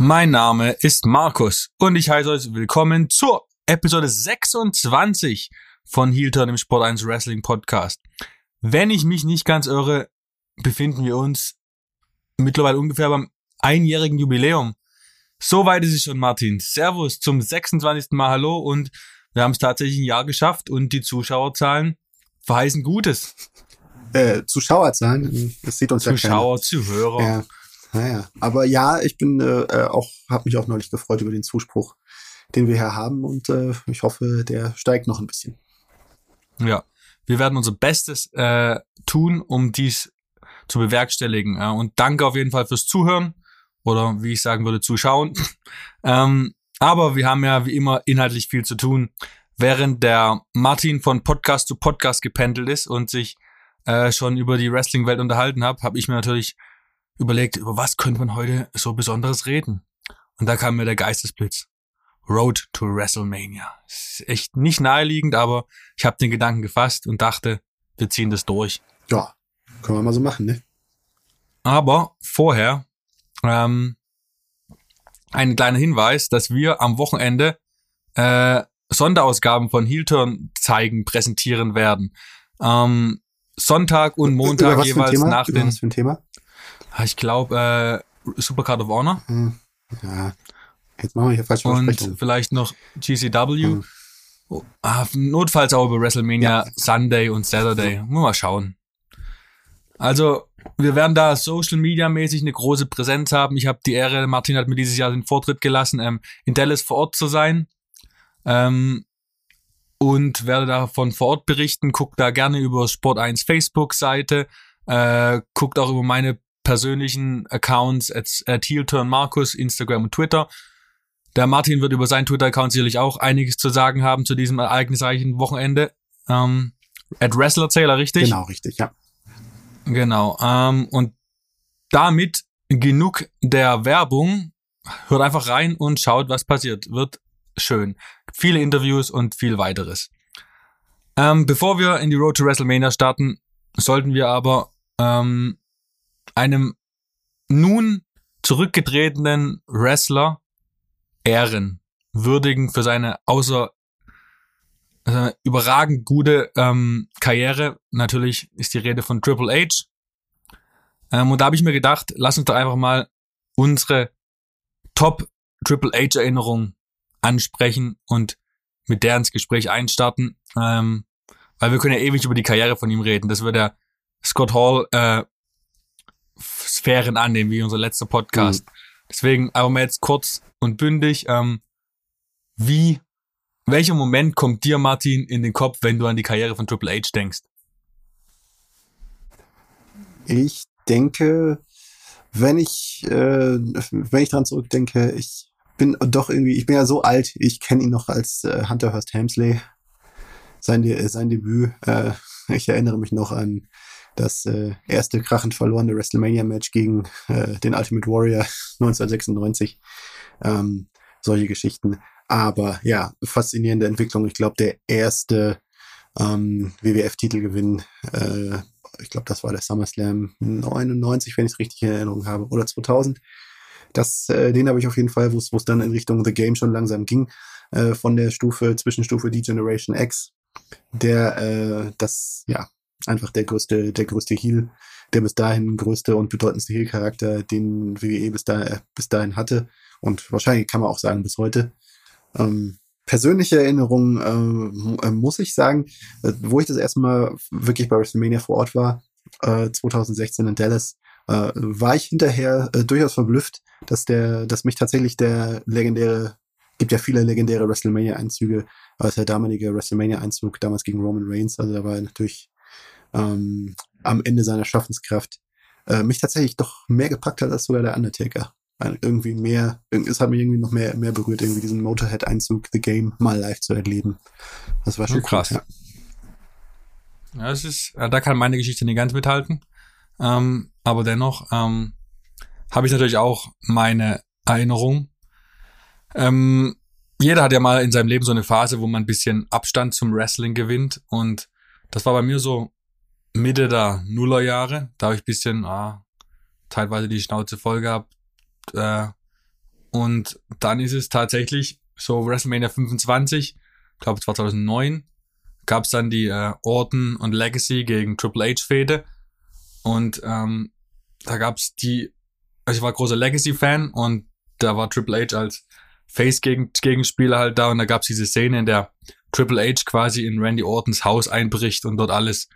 Mein Name ist Markus und ich heiße euch willkommen zur Episode 26 von Heel Turn im Sport 1 Wrestling Podcast. Wenn ich mich nicht ganz irre, befinden wir uns mittlerweile ungefähr beim einjährigen Jubiläum. So weit ist es schon, Martin. Servus zum 26. Mal Hallo und wir haben es tatsächlich ein Jahr geschafft und die Zuschauerzahlen verheißen Gutes. Äh, Zuschauerzahlen, das sieht uns Zuschauer, ja Zuhörer. Ja, naja. Aber ja, ich bin äh, auch, habe mich auch neulich gefreut über den Zuspruch, den wir hier haben und äh, ich hoffe, der steigt noch ein bisschen. Ja, wir werden unser Bestes äh, tun, um dies zu bewerkstelligen. Und danke auf jeden Fall fürs Zuhören oder wie ich sagen würde, zuschauen. ähm, aber wir haben ja wie immer inhaltlich viel zu tun. Während der Martin von Podcast zu Podcast gependelt ist und sich äh, schon über die Wrestling-Welt unterhalten hat, habe ich mir natürlich überlegt, über was könnte man heute so Besonderes reden. Und da kam mir der Geistesblitz. Road to WrestleMania. Ist echt nicht naheliegend, aber ich habe den Gedanken gefasst und dachte, wir ziehen das durch. Ja, können wir mal so machen, ne? Aber vorher ähm, ein kleiner Hinweis, dass wir am Wochenende äh, Sonderausgaben von Heel-Turn zeigen, präsentieren werden. Ähm, Sonntag und Montag jeweils nach den. Was für ein Thema? Ich glaube, äh, Supercard of Honor. Hm, ja, jetzt machen wir hier falsche Und vielleicht noch GCW. Hm. Oh, ah, notfalls auch über WrestleMania Ja. Sunday und Saturday. Mal schauen. Also, wir werden da Social Media mäßig eine große Präsenz haben. Ich habe die Ehre, Martin hat mir dieses Jahr den Vortritt gelassen, ähm, in Dallas vor Ort zu sein. Ähm, und werde davon vor Ort berichten. Guckt da gerne über Sport 1 Facebook-Seite. Äh, guckt auch über meine persönlichen Accounts at, at Heel-Turn Markus, Instagram und Twitter. Der Martin wird über seinen Twitter-Account sicherlich auch einiges zu sagen haben zu diesem ereignisreichen Wochenende. Ähm, at WrestlerZähler, richtig? Genau, richtig, ja. Genau. Ähm, und damit genug der Werbung. Hört einfach rein und schaut, was passiert. Wird schön. Viele Interviews und viel weiteres. Ähm, bevor wir in die Road to WrestleMania starten, sollten wir aber ähm, einem nun zurückgetretenen Wrestler ehren, würdigen für seine außer äh, überragend gute ähm, Karriere. Natürlich ist die Rede von Triple H. Ähm, und da habe ich mir gedacht, lass uns doch einfach mal unsere Top Triple H Erinnerung ansprechen und mit der ins Gespräch einstarten. Ähm, weil wir können ja ewig über die Karriere von ihm reden. Das wird der Scott Hall äh, Sphären annehmen, wie unser letzter Podcast. Deswegen aber mal jetzt kurz und bündig, ähm, wie, welcher Moment kommt dir, Martin, in den Kopf, wenn du an die Karriere von Triple H denkst? Ich denke, wenn ich, äh, wenn ich dran zurückdenke, ich bin doch irgendwie, ich bin ja so alt, ich kenne ihn noch als äh, Hunter Hearst Helmsley, sein, De sein Debüt. Äh, ich erinnere mich noch an das äh, erste krachend verlorene WrestleMania-Match gegen äh, den Ultimate Warrior 1996. Ähm, solche Geschichten. Aber ja, faszinierende Entwicklung. Ich glaube, der erste ähm, WWF-Titelgewinn, äh, ich glaube, das war der SummerSlam 99, wenn ich es richtig in Erinnerung habe, oder 2000. Das, äh, den habe ich auf jeden Fall, wo es dann in Richtung The Game schon langsam ging, äh, von der Stufe, Zwischenstufe D-Generation X, der, äh, das, ja, einfach der größte, der größte Heel, der bis dahin größte und bedeutendste Heel-Charakter, den WWE bis, da, bis dahin hatte. Und wahrscheinlich kann man auch sagen, bis heute. Ähm, persönliche Erinnerung äh, äh, muss ich sagen, äh, wo ich das erste Mal wirklich bei WrestleMania vor Ort war, äh, 2016 in Dallas, äh, war ich hinterher äh, durchaus verblüfft, dass der, dass mich tatsächlich der legendäre, gibt ja viele legendäre WrestleMania-Einzüge, aber der damalige WrestleMania-Einzug damals gegen Roman Reigns, also da war natürlich ähm, am Ende seiner Schaffenskraft, äh, mich tatsächlich doch mehr gepackt hat als sogar der Undertaker. Also irgendwie mehr, es hat mich irgendwie noch mehr, mehr berührt, irgendwie diesen Motorhead-Einzug, The Game, mal live zu erleben. Das war schon Ja, krass. Cool, ja. Ja, es ist, äh, da kann meine Geschichte nicht ganz mithalten. Ähm, aber dennoch ähm, habe ich natürlich auch meine Erinnerung. Ähm, jeder hat ja mal in seinem Leben so eine Phase, wo man ein bisschen Abstand zum Wrestling gewinnt. Und das war bei mir so Mitte der Nullerjahre. Da habe ich ein bisschen ah, teilweise die Schnauze voll gehabt. Äh, und dann ist es tatsächlich so WrestleMania 25, ich glaube 2009, gab es dann die äh, Orton und Legacy gegen Triple H Fehde und ähm, da gab es die, also ich war großer Legacy-Fan und da war Triple H als Face-Gegenspieler halt da und da gab es diese Szene, in der Triple H quasi in Randy Ortons Haus einbricht und dort alles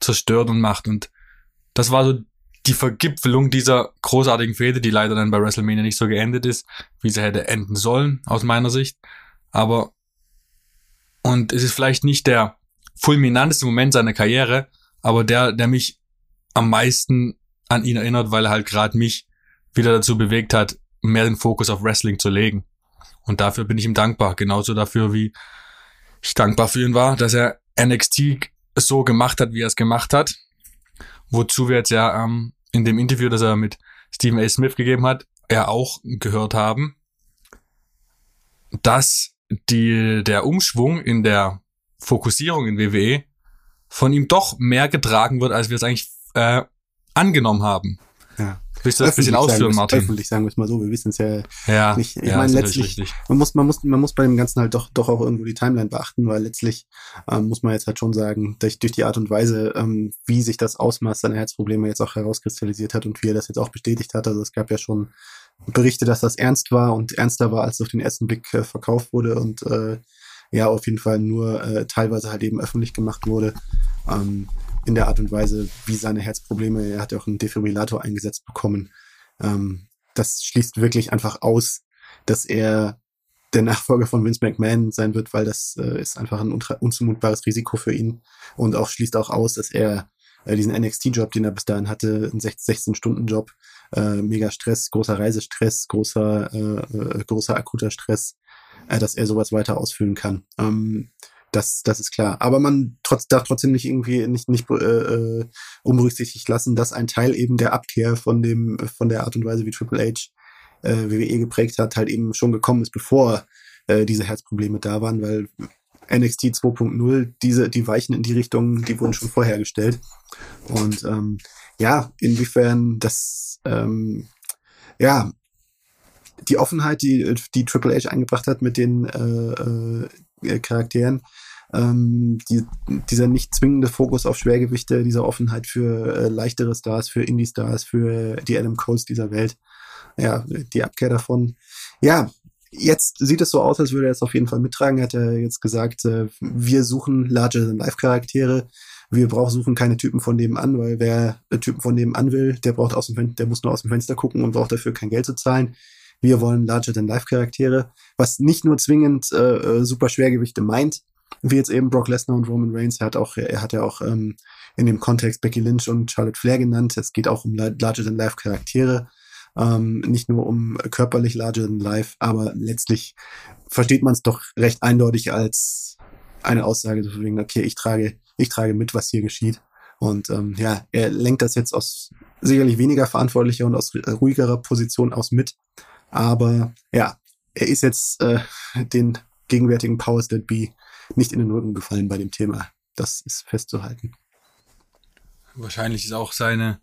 zerstört und macht und das war so die Vergipfelung dieser großartigen Fehde, die leider dann bei WrestleMania nicht so geendet ist, wie sie hätte enden sollen, aus meiner Sicht. Aber, und es ist vielleicht nicht der fulminanteste Moment seiner Karriere, aber der, der mich am meisten an ihn erinnert, weil er halt gerade mich wieder dazu bewegt hat, mehr den Fokus auf Wrestling zu legen. Und dafür bin ich ihm dankbar. Genauso dafür, wie ich dankbar für ihn war, dass er NXT so gemacht hat, wie er es gemacht hat. Wozu wir jetzt ja ähm, in dem Interview, das er mit Stephen A. Smith gegeben hat, ja auch gehört haben, dass die, der Umschwung in der Fokussierung in WWE von ihm doch mehr getragen wird, als wir es eigentlich äh, angenommen haben. Ja. Willst du das ein bisschen ausführen, Martin? Öffentlich sagen wir es mal so, wir wissen es ja, ja nicht. Ich ja, meine, letztlich, man muss, man muss, man muss bei dem Ganzen halt doch, doch auch irgendwo die Timeline beachten, weil letztlich ähm, muss man jetzt halt schon sagen, durch, durch die Art und Weise, ähm, wie sich das Ausmaß seiner Herzprobleme jetzt auch herauskristallisiert hat und wie er das jetzt auch bestätigt hat. Also es gab ja schon Berichte, dass das ernst war und ernster war, als es auf den ersten Blick äh, verkauft wurde und äh, ja, auf jeden Fall nur äh, teilweise halt eben öffentlich gemacht wurde. Ähm, in der Art und Weise, wie seine Herzprobleme, er hat ja auch einen Defibrillator eingesetzt bekommen. Ähm, das schließt wirklich einfach aus, dass er der Nachfolger von Vince McMahon sein wird, weil das äh, ist einfach ein unzumutbares Risiko für ihn und auch schließt auch aus, dass er äh, diesen NXT-Job, den er bis dahin hatte, ein 16-Stunden-Job, äh, mega Stress, großer Reisestress, großer, äh, äh, großer akuter Stress, äh, dass er sowas weiter ausfüllen kann. Ähm, das, das ist klar. Aber man trotz, darf trotzdem nicht irgendwie nicht, nicht äh, äh, unberücksichtigt lassen, dass ein Teil eben der Abkehr von dem, von der Art und Weise, wie Triple H äh, WWE geprägt hat, halt eben schon gekommen ist, bevor äh, diese Herzprobleme da waren, weil NXT 2.0, diese, die Weichen in die Richtung, die wurden schon vorhergestellt. Und ähm, ja, inwiefern das ähm, ja die Offenheit, die, die Triple H eingebracht hat mit den äh, äh, Charakteren, ähm, die, dieser nicht zwingende Fokus auf Schwergewichte, dieser Offenheit für äh, leichtere Stars, für Indie-Stars, für die Adam Coles dieser Welt, ja, die Abkehr davon. Ja, jetzt sieht es so aus, als würde er es auf jeden Fall mittragen. Er hat ja jetzt gesagt, äh, wir suchen Larger-than-Life-Charaktere. Wir brauchen, suchen keine Typen von nebenan, weil wer äh, Typen von nebenan will, der braucht aus dem Fenster, der muss nur aus dem Fenster gucken und braucht dafür kein Geld zu zahlen. Wir wollen Larger-than-Life-Charaktere, was nicht nur zwingend äh, äh, super Schwergewichte meint, wie jetzt eben Brock Lesnar und Roman Reigns. Er hat auch, er hat ja auch ähm, in dem Kontext Becky Lynch und Charlotte Flair genannt. Es geht auch um Larger-than-Life-Charaktere, ähm, nicht nur um körperlich Larger-than-Life, aber letztlich versteht man es doch recht eindeutig als eine Aussage, so wegen, okay, ich trage, ich trage mit, was hier geschieht. Und ähm, ja, er lenkt das jetzt aus sicherlich weniger verantwortlicher und aus ruhigerer Position aus mit. Aber ja, er ist jetzt äh, den gegenwärtigen Powers That Be nicht in den Rücken gefallen bei dem Thema. Das ist festzuhalten. Wahrscheinlich ist auch seine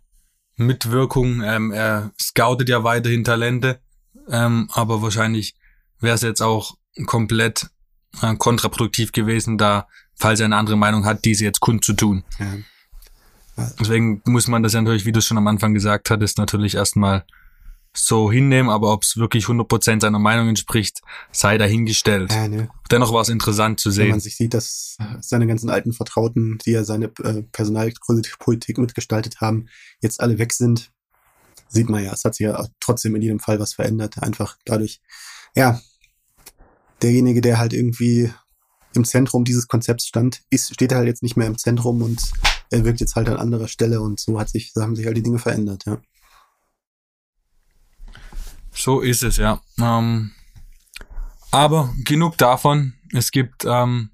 Mitwirkung, ähm, er scoutet ja weiterhin Talente, ähm, aber wahrscheinlich wäre es jetzt auch komplett äh, kontraproduktiv gewesen, da, falls er eine andere Meinung hat, diese jetzt kundzutun. Ja. Deswegen muss man das ja natürlich, wie du schon am Anfang gesagt hattest, natürlich erstmal so hinnehmen, aber ob es wirklich 100% seiner Meinung entspricht, sei dahingestellt. Ja, ne. Dennoch war es interessant zu sehen. Wenn man sich sieht, dass seine ganzen alten Vertrauten, die ja seine äh, Personalpolitik mitgestaltet haben, jetzt alle weg sind, sieht man ja, es hat sich ja trotzdem in jedem Fall was verändert. Einfach dadurch, ja, derjenige, der halt irgendwie im Zentrum dieses Konzepts stand, ist, steht halt jetzt nicht mehr im Zentrum und er wirkt jetzt halt an anderer Stelle und so hat sich, so haben sich halt die Dinge verändert, ja. So ist es, ja. Ähm, aber genug davon. Es gibt ähm,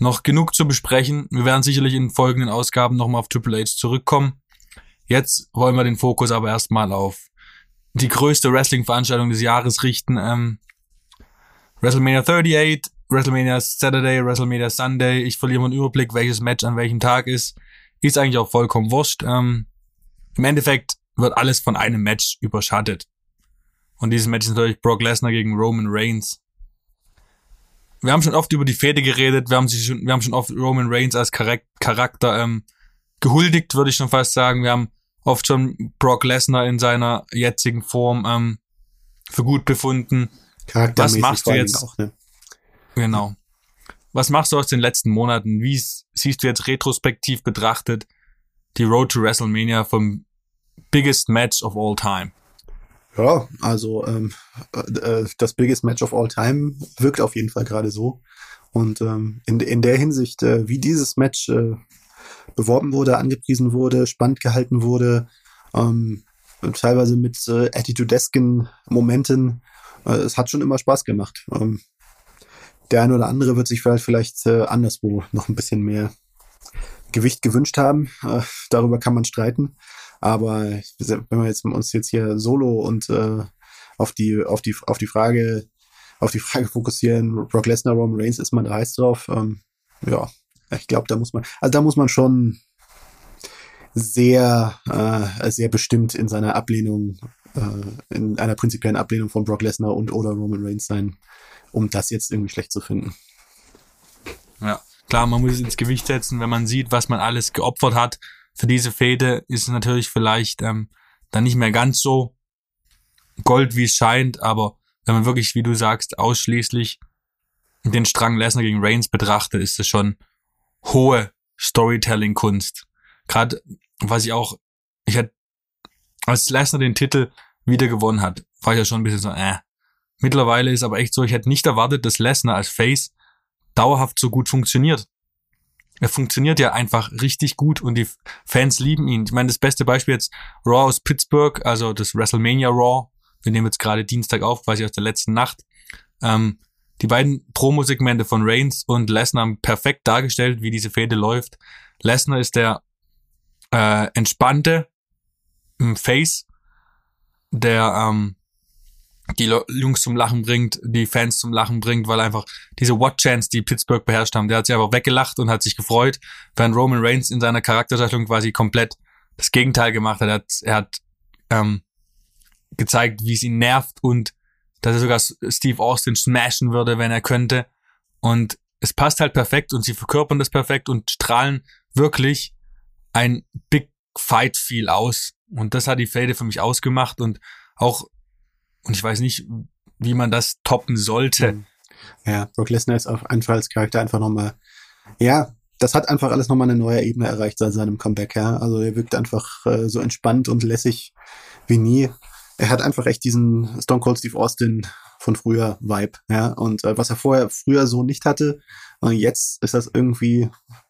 noch genug zu besprechen. Wir werden sicherlich in folgenden Ausgaben nochmal auf Triple H zurückkommen. Jetzt wollen wir den Fokus aber erstmal auf die größte Wrestling-Veranstaltung des Jahres richten. Ähm, WrestleMania 38, WrestleMania Saturday, WrestleMania Sunday. Ich verliere meinen Überblick, welches Match an welchem Tag ist. Ist eigentlich auch vollkommen wurscht. Ähm, Im Endeffekt wird alles von einem Match überschattet. Und dieses Match ist natürlich Brock Lesnar gegen Roman Reigns. Wir haben schon oft über die Fehde geredet, wir haben, sich schon, wir haben schon oft Roman Reigns als Charakter ähm, gehuldigt, würde ich schon fast sagen. Wir haben oft schon Brock Lesnar in seiner jetzigen Form ähm, für gut befunden. Was machst du jetzt? Auch, ne? Genau. Was machst du aus den letzten Monaten? Wie siehst du jetzt retrospektiv betrachtet die Road to WrestleMania vom biggest match of all time? Ja, also ähm, äh, das biggest match of all time wirkt auf jeden Fall gerade so. Und ähm, in, in der Hinsicht, äh, wie dieses Match äh, beworben wurde, angepriesen wurde, spannend gehalten wurde, ähm, teilweise mit äh, attitudesken Momenten, äh, es hat schon immer Spaß gemacht. Ähm, der eine oder andere wird sich vielleicht, vielleicht äh, anderswo noch ein bisschen mehr Gewicht gewünscht haben. Äh, darüber kann man streiten. Aber wenn wir jetzt uns jetzt hier solo und äh, auf die auf die auf die Frage auf die Frage fokussieren, Brock Lesnar, Roman Reigns, ist man da heiß drauf? Ähm, ja, ich glaube, da muss man, also da muss man schon sehr äh, sehr bestimmt in seiner Ablehnung, äh, in einer prinzipiellen Ablehnung von Brock Lesnar und oder Roman Reigns sein, um das jetzt irgendwie schlecht zu finden. Ja, klar, man muss es ins Gewicht setzen, wenn man sieht, was man alles geopfert hat für diese Fehde ist es natürlich vielleicht ähm, dann nicht mehr ganz so Gold, wie es scheint, aber wenn man wirklich, wie du sagst, ausschließlich den Strang Lesnar gegen Reigns betrachtet, ist es schon hohe Storytelling-Kunst. Gerade, was ich auch, ich hatte, als Lesnar den Titel wieder gewonnen hat, war ich ja schon ein bisschen so, äh. Mittlerweile ist aber echt so, ich hätte nicht erwartet, dass Lesnar als Face dauerhaft so gut funktioniert er funktioniert ja einfach richtig gut und die Fans lieben ihn. Ich meine, das beste Beispiel jetzt Raw aus Pittsburgh, also das WrestleMania Raw. Wir nehmen jetzt gerade Dienstag auf, quasi aus der letzten Nacht. Ähm, die beiden Promo-Segmente von Reigns und Lesnar haben perfekt dargestellt, wie diese Fehde läuft. Lesnar ist der äh, entspannte Face, der ähm, die Jungs zum Lachen bringt, die Fans zum Lachen bringt, weil einfach diese What-Chance, die Pittsburgh beherrscht haben, der hat sich einfach weggelacht und hat sich gefreut, während Roman Reigns in seiner Charakterdarstellung quasi komplett das Gegenteil gemacht hat. Er hat, er hat ähm, gezeigt, wie es ihn nervt und dass er sogar Steve Austin smashen würde, wenn er könnte. Und es passt halt perfekt und sie verkörpern das perfekt und strahlen wirklich ein Big Fight Feel aus. Und das hat die Fade für mich ausgemacht und auch und ich weiß nicht, wie man das toppen sollte. Hm. Ja, Brock Lesnar ist auf einfach als Charakter einfach nochmal, ja, das hat einfach alles nochmal eine neue Ebene erreicht seit seinem Comeback, ja. Also er wirkt einfach äh, so entspannt und lässig wie nie. Er hat einfach echt diesen Stone Cold Steve Austin von früher Vibe, ja. Und äh, was er vorher früher so nicht hatte, äh, jetzt ist das irgendwie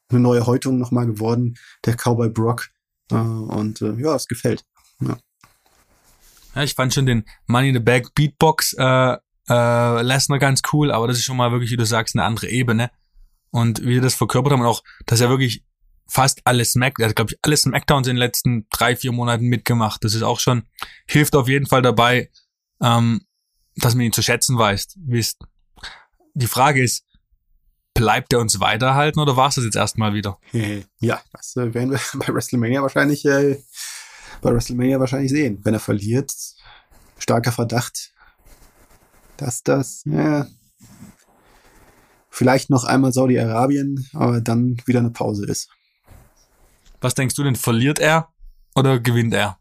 eine neue Häutung nochmal geworden, der Cowboy Brock. Äh, und äh, ja, es gefällt. Ja. Ja, ich fand schon den Money in the Bag Beatbox äh, äh, Lesnar ganz cool, aber das ist schon mal wirklich, wie du sagst, eine andere Ebene. Und wie wir das verkörpert haben, und auch, dass er wirklich fast alles Smack, er hat, glaube ich, alle Smackdowns in den letzten drei, vier Monaten mitgemacht. Das ist auch schon, hilft auf jeden Fall dabei, ähm, dass man ihn zu schätzen weiß. Wisst. Die Frage ist, bleibt er uns weiterhalten oder war es das jetzt erstmal wieder? Ja, das äh, werden wir bei WrestleMania wahrscheinlich äh, bei WrestleMania wahrscheinlich sehen. Wenn er verliert, starker Verdacht, dass das, ja, vielleicht noch einmal Saudi-Arabien, aber dann wieder eine Pause ist. Was denkst du denn, verliert er oder gewinnt er?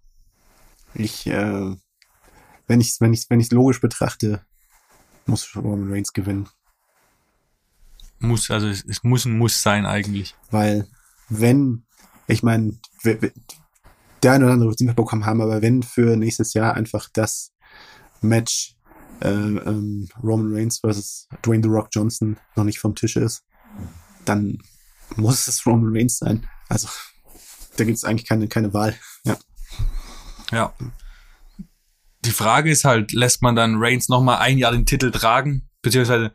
Ich, äh, wenn ich wenn ich wenn logisch betrachte, muss Roman Reigns gewinnen. Muss, also es, es muss ein Muss sein eigentlich. Weil wenn, ich meine, der eine oder andere wird es mitbekommen haben, aber wenn für nächstes Jahr einfach das Match äh, ähm, Roman Reigns versus Dwayne The Rock Johnson noch nicht vom Tisch ist, dann muss es Roman Reigns sein. Also da gibt es eigentlich keine, keine Wahl. Ja. Ja. Die Frage ist halt, lässt man dann Reigns nochmal ein Jahr den Titel tragen? Beziehungsweise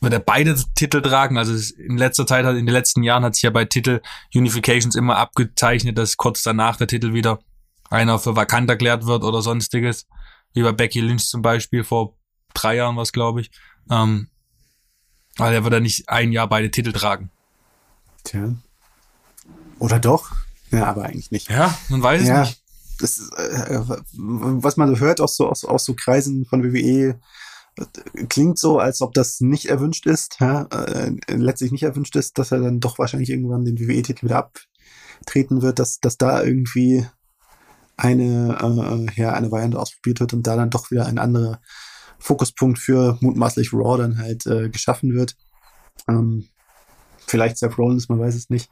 wird er beide Titel tragen. Also in letzter Zeit, in den letzten Jahren hat sich ja bei Titel Unifications immer abgezeichnet, dass kurz danach der Titel wieder einer für vakant erklärt wird oder sonstiges. Wie bei Becky Lynch zum Beispiel vor drei Jahren was, glaube ich. Ähm, weil er wird ja nicht ein Jahr beide Titel tragen. Tja. Oder doch? Ja, aber eigentlich nicht. Ja, man weiß es ja. nicht. das ist, äh, was man so hört aus so, aus, aus so Kreisen von WWE, klingt so, als ob das nicht erwünscht ist, ja, äh, letztlich nicht erwünscht ist, dass er dann doch wahrscheinlich irgendwann den WWE-Titel wieder abtreten wird, dass, dass da irgendwie eine, äh, ja, eine Variante ausprobiert wird und da dann doch wieder ein anderer Fokuspunkt für mutmaßlich Raw dann halt äh, geschaffen wird. Ähm, vielleicht Seth Rollins, man weiß es nicht.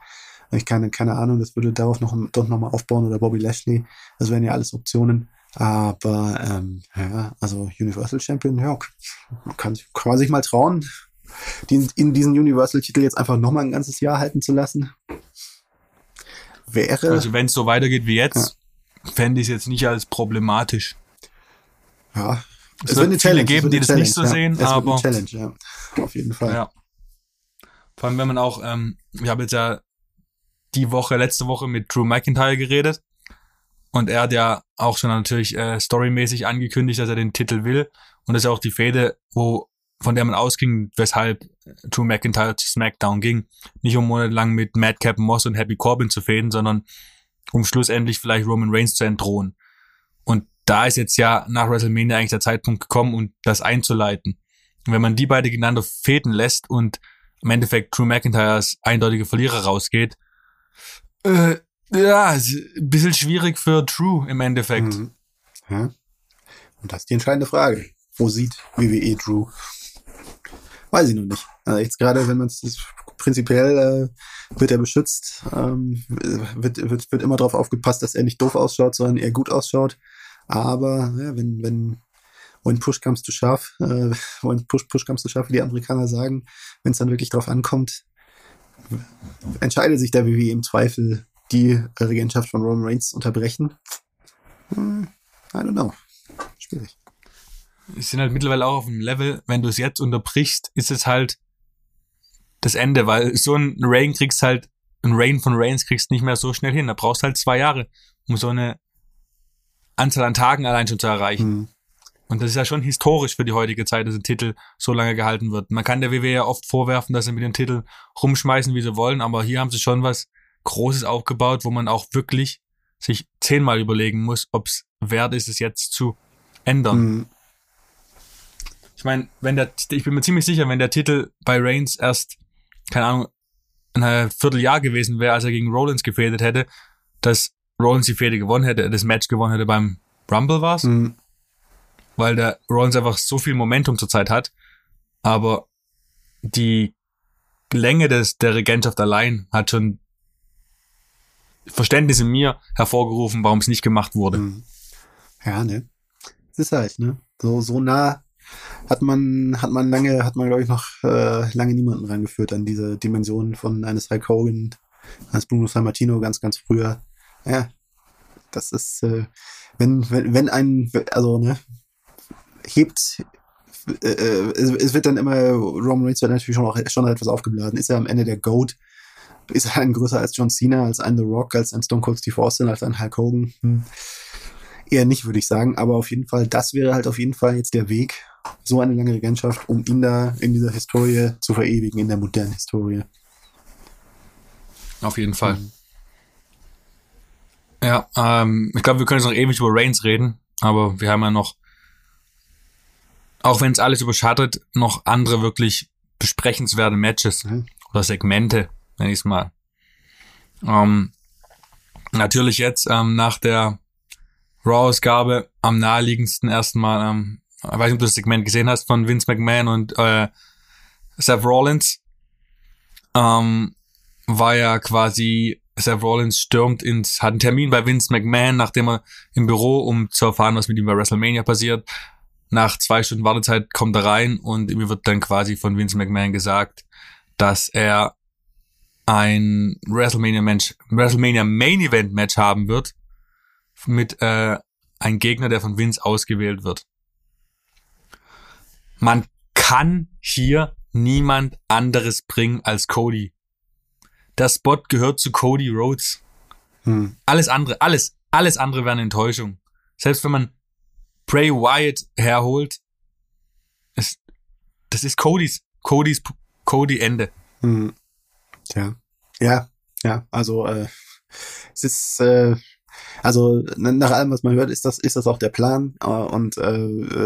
Ich keine, keine Ahnung, das würde darauf noch, doch nochmal aufbauen oder Bobby Lashley. Das wären ja alles Optionen. Aber ähm, ja, also Universal Champion, ja, kann, kann man sich mal trauen, die, in diesen Universal-Titel jetzt einfach nochmal ein ganzes Jahr halten zu lassen. Wäre. Also wenn es so weitergeht wie jetzt, ja. fände ich es jetzt nicht als problematisch. Ja. Es, es wird viele Challenge, geben, die das nicht so ja. sehen, es aber. Wird eine Challenge, ja. Auf jeden Fall. Ja. Vor allem, wenn man auch, ähm, ich habe jetzt ja die Woche, letzte Woche mit Drew McIntyre geredet. Und er hat ja auch schon natürlich äh, storymäßig angekündigt, dass er den Titel will. Und das ist auch die Fehde, wo, von der man ausging, weshalb Drew McIntyre zu SmackDown ging. Nicht um monatelang mit Madcap Moss und Happy Corbin zu fäden, sondern um schlussendlich vielleicht Roman Reigns zu entdrohen. Und da ist jetzt ja nach WrestleMania eigentlich der Zeitpunkt gekommen, um das einzuleiten. Und wenn man die beide gegeneinander fäden lässt und im Endeffekt Drew McIntyre als eindeutige Verlierer rausgeht, äh, ja, ein bisschen schwierig für True im Endeffekt. Mhm. Ja. Und das ist die entscheidende Frage. Wo sieht WWE Drew? Weiß ich noch nicht. Also jetzt gerade, wenn man es prinzipiell äh, wird er beschützt, ähm, wird, wird, wird immer darauf aufgepasst, dass er nicht doof ausschaut, sondern eher gut ausschaut. Aber ja, wenn, wenn when push comes to shove, äh, when push, push comes to shove, wie die Amerikaner sagen, wenn es dann wirklich drauf ankommt, entscheidet sich der WWE im Zweifel die Regentschaft von Roman Reigns unterbrechen? Hm, I don't know. Schwierig. Es sind halt mittlerweile auch auf einem Level, wenn du es jetzt unterbrichst, ist es halt das Ende, weil so ein Reign kriegst halt, ein Reign von Reigns kriegst nicht mehr so schnell hin. Da brauchst halt zwei Jahre, um so eine Anzahl an Tagen allein schon zu erreichen. Hm. Und das ist ja schon historisch für die heutige Zeit, dass ein Titel so lange gehalten wird. Man kann der WWE ja oft vorwerfen, dass sie mit dem Titel rumschmeißen, wie sie wollen, aber hier haben sie schon was Großes aufgebaut, wo man auch wirklich sich zehnmal überlegen muss, ob es wert ist, es jetzt zu ändern. Mhm. Ich meine, wenn der, ich bin mir ziemlich sicher, wenn der Titel bei Reigns erst, keine Ahnung, ein Vierteljahr gewesen wäre, als er gegen Rollins gefädet hätte, dass Rollins die Fehde gewonnen hätte, das Match gewonnen hätte beim Rumble war's, mhm. weil der Rollins einfach so viel Momentum zurzeit hat, aber die Länge des, der Regentschaft allein hat schon Verständnis in mir hervorgerufen, warum es nicht gemacht wurde. Mhm. Ja, ne? Es ist halt, ne? So, so nah hat man, hat man lange, hat man, glaube ich, noch äh, lange niemanden reingeführt an diese Dimension von eines Hulk Hogan, eines Bruno San Martino ganz, ganz früher. Ja, das ist, äh, wenn, wenn, wenn ein, also, ne, hebt, äh, äh es, wird dann immer, Roman Reigns wird natürlich schon, auch, schon etwas aufgeblasen. Ist er am Ende der Goat? Ist er ein größer als John Cena, als ein The Rock, als ein Stone Cold Steve Austin, als ein Hulk Hogan? Hm. Eher nicht, würde ich sagen. Aber auf jeden Fall, das wäre halt auf jeden Fall jetzt der Weg, so eine lange Regentschaft, um ihn da in dieser Historie zu verewigen, in der modernen Historie. Auf jeden Fall. Mhm. Ja, ähm, ich glaube, wir können jetzt noch ewig über Reigns reden, aber wir haben ja noch, auch wenn es alles überschattet, noch andere wirklich besprechenswerte Matches mhm. oder Segmente, nenne ich es mal. Ähm, natürlich jetzt ähm, nach der Raw-Ausgabe am naheliegendsten erstmal, ähm, ich weiß nicht, ob du das Segment gesehen hast von Vince McMahon und äh, Seth Rollins. Ähm, war ja quasi, Seth Rollins stürmt ins, hat einen Termin bei Vince McMahon, nachdem er im Büro, um zu erfahren, was mit ihm bei WrestleMania passiert. Nach zwei Stunden Wartezeit kommt er rein und ihm wird dann quasi von Vince McMahon gesagt, dass er ein WrestleMania Match, WrestleMania Main Event Match haben wird mit äh, einem Gegner, der von Vince ausgewählt wird. Man kann hier niemand anderes bringen als Cody. Der Spot gehört zu Cody Rhodes. Hm. Alles andere, alles, alles andere wäre eine Enttäuschung. Selbst wenn man Bray Wyatt herholt, es, das ist Codys, Codys, Cody Ende. Hm. Tja. Ja, ja, also äh, es ist, äh, Also nach allem, was man hört, ist das ist das auch der Plan äh, und äh,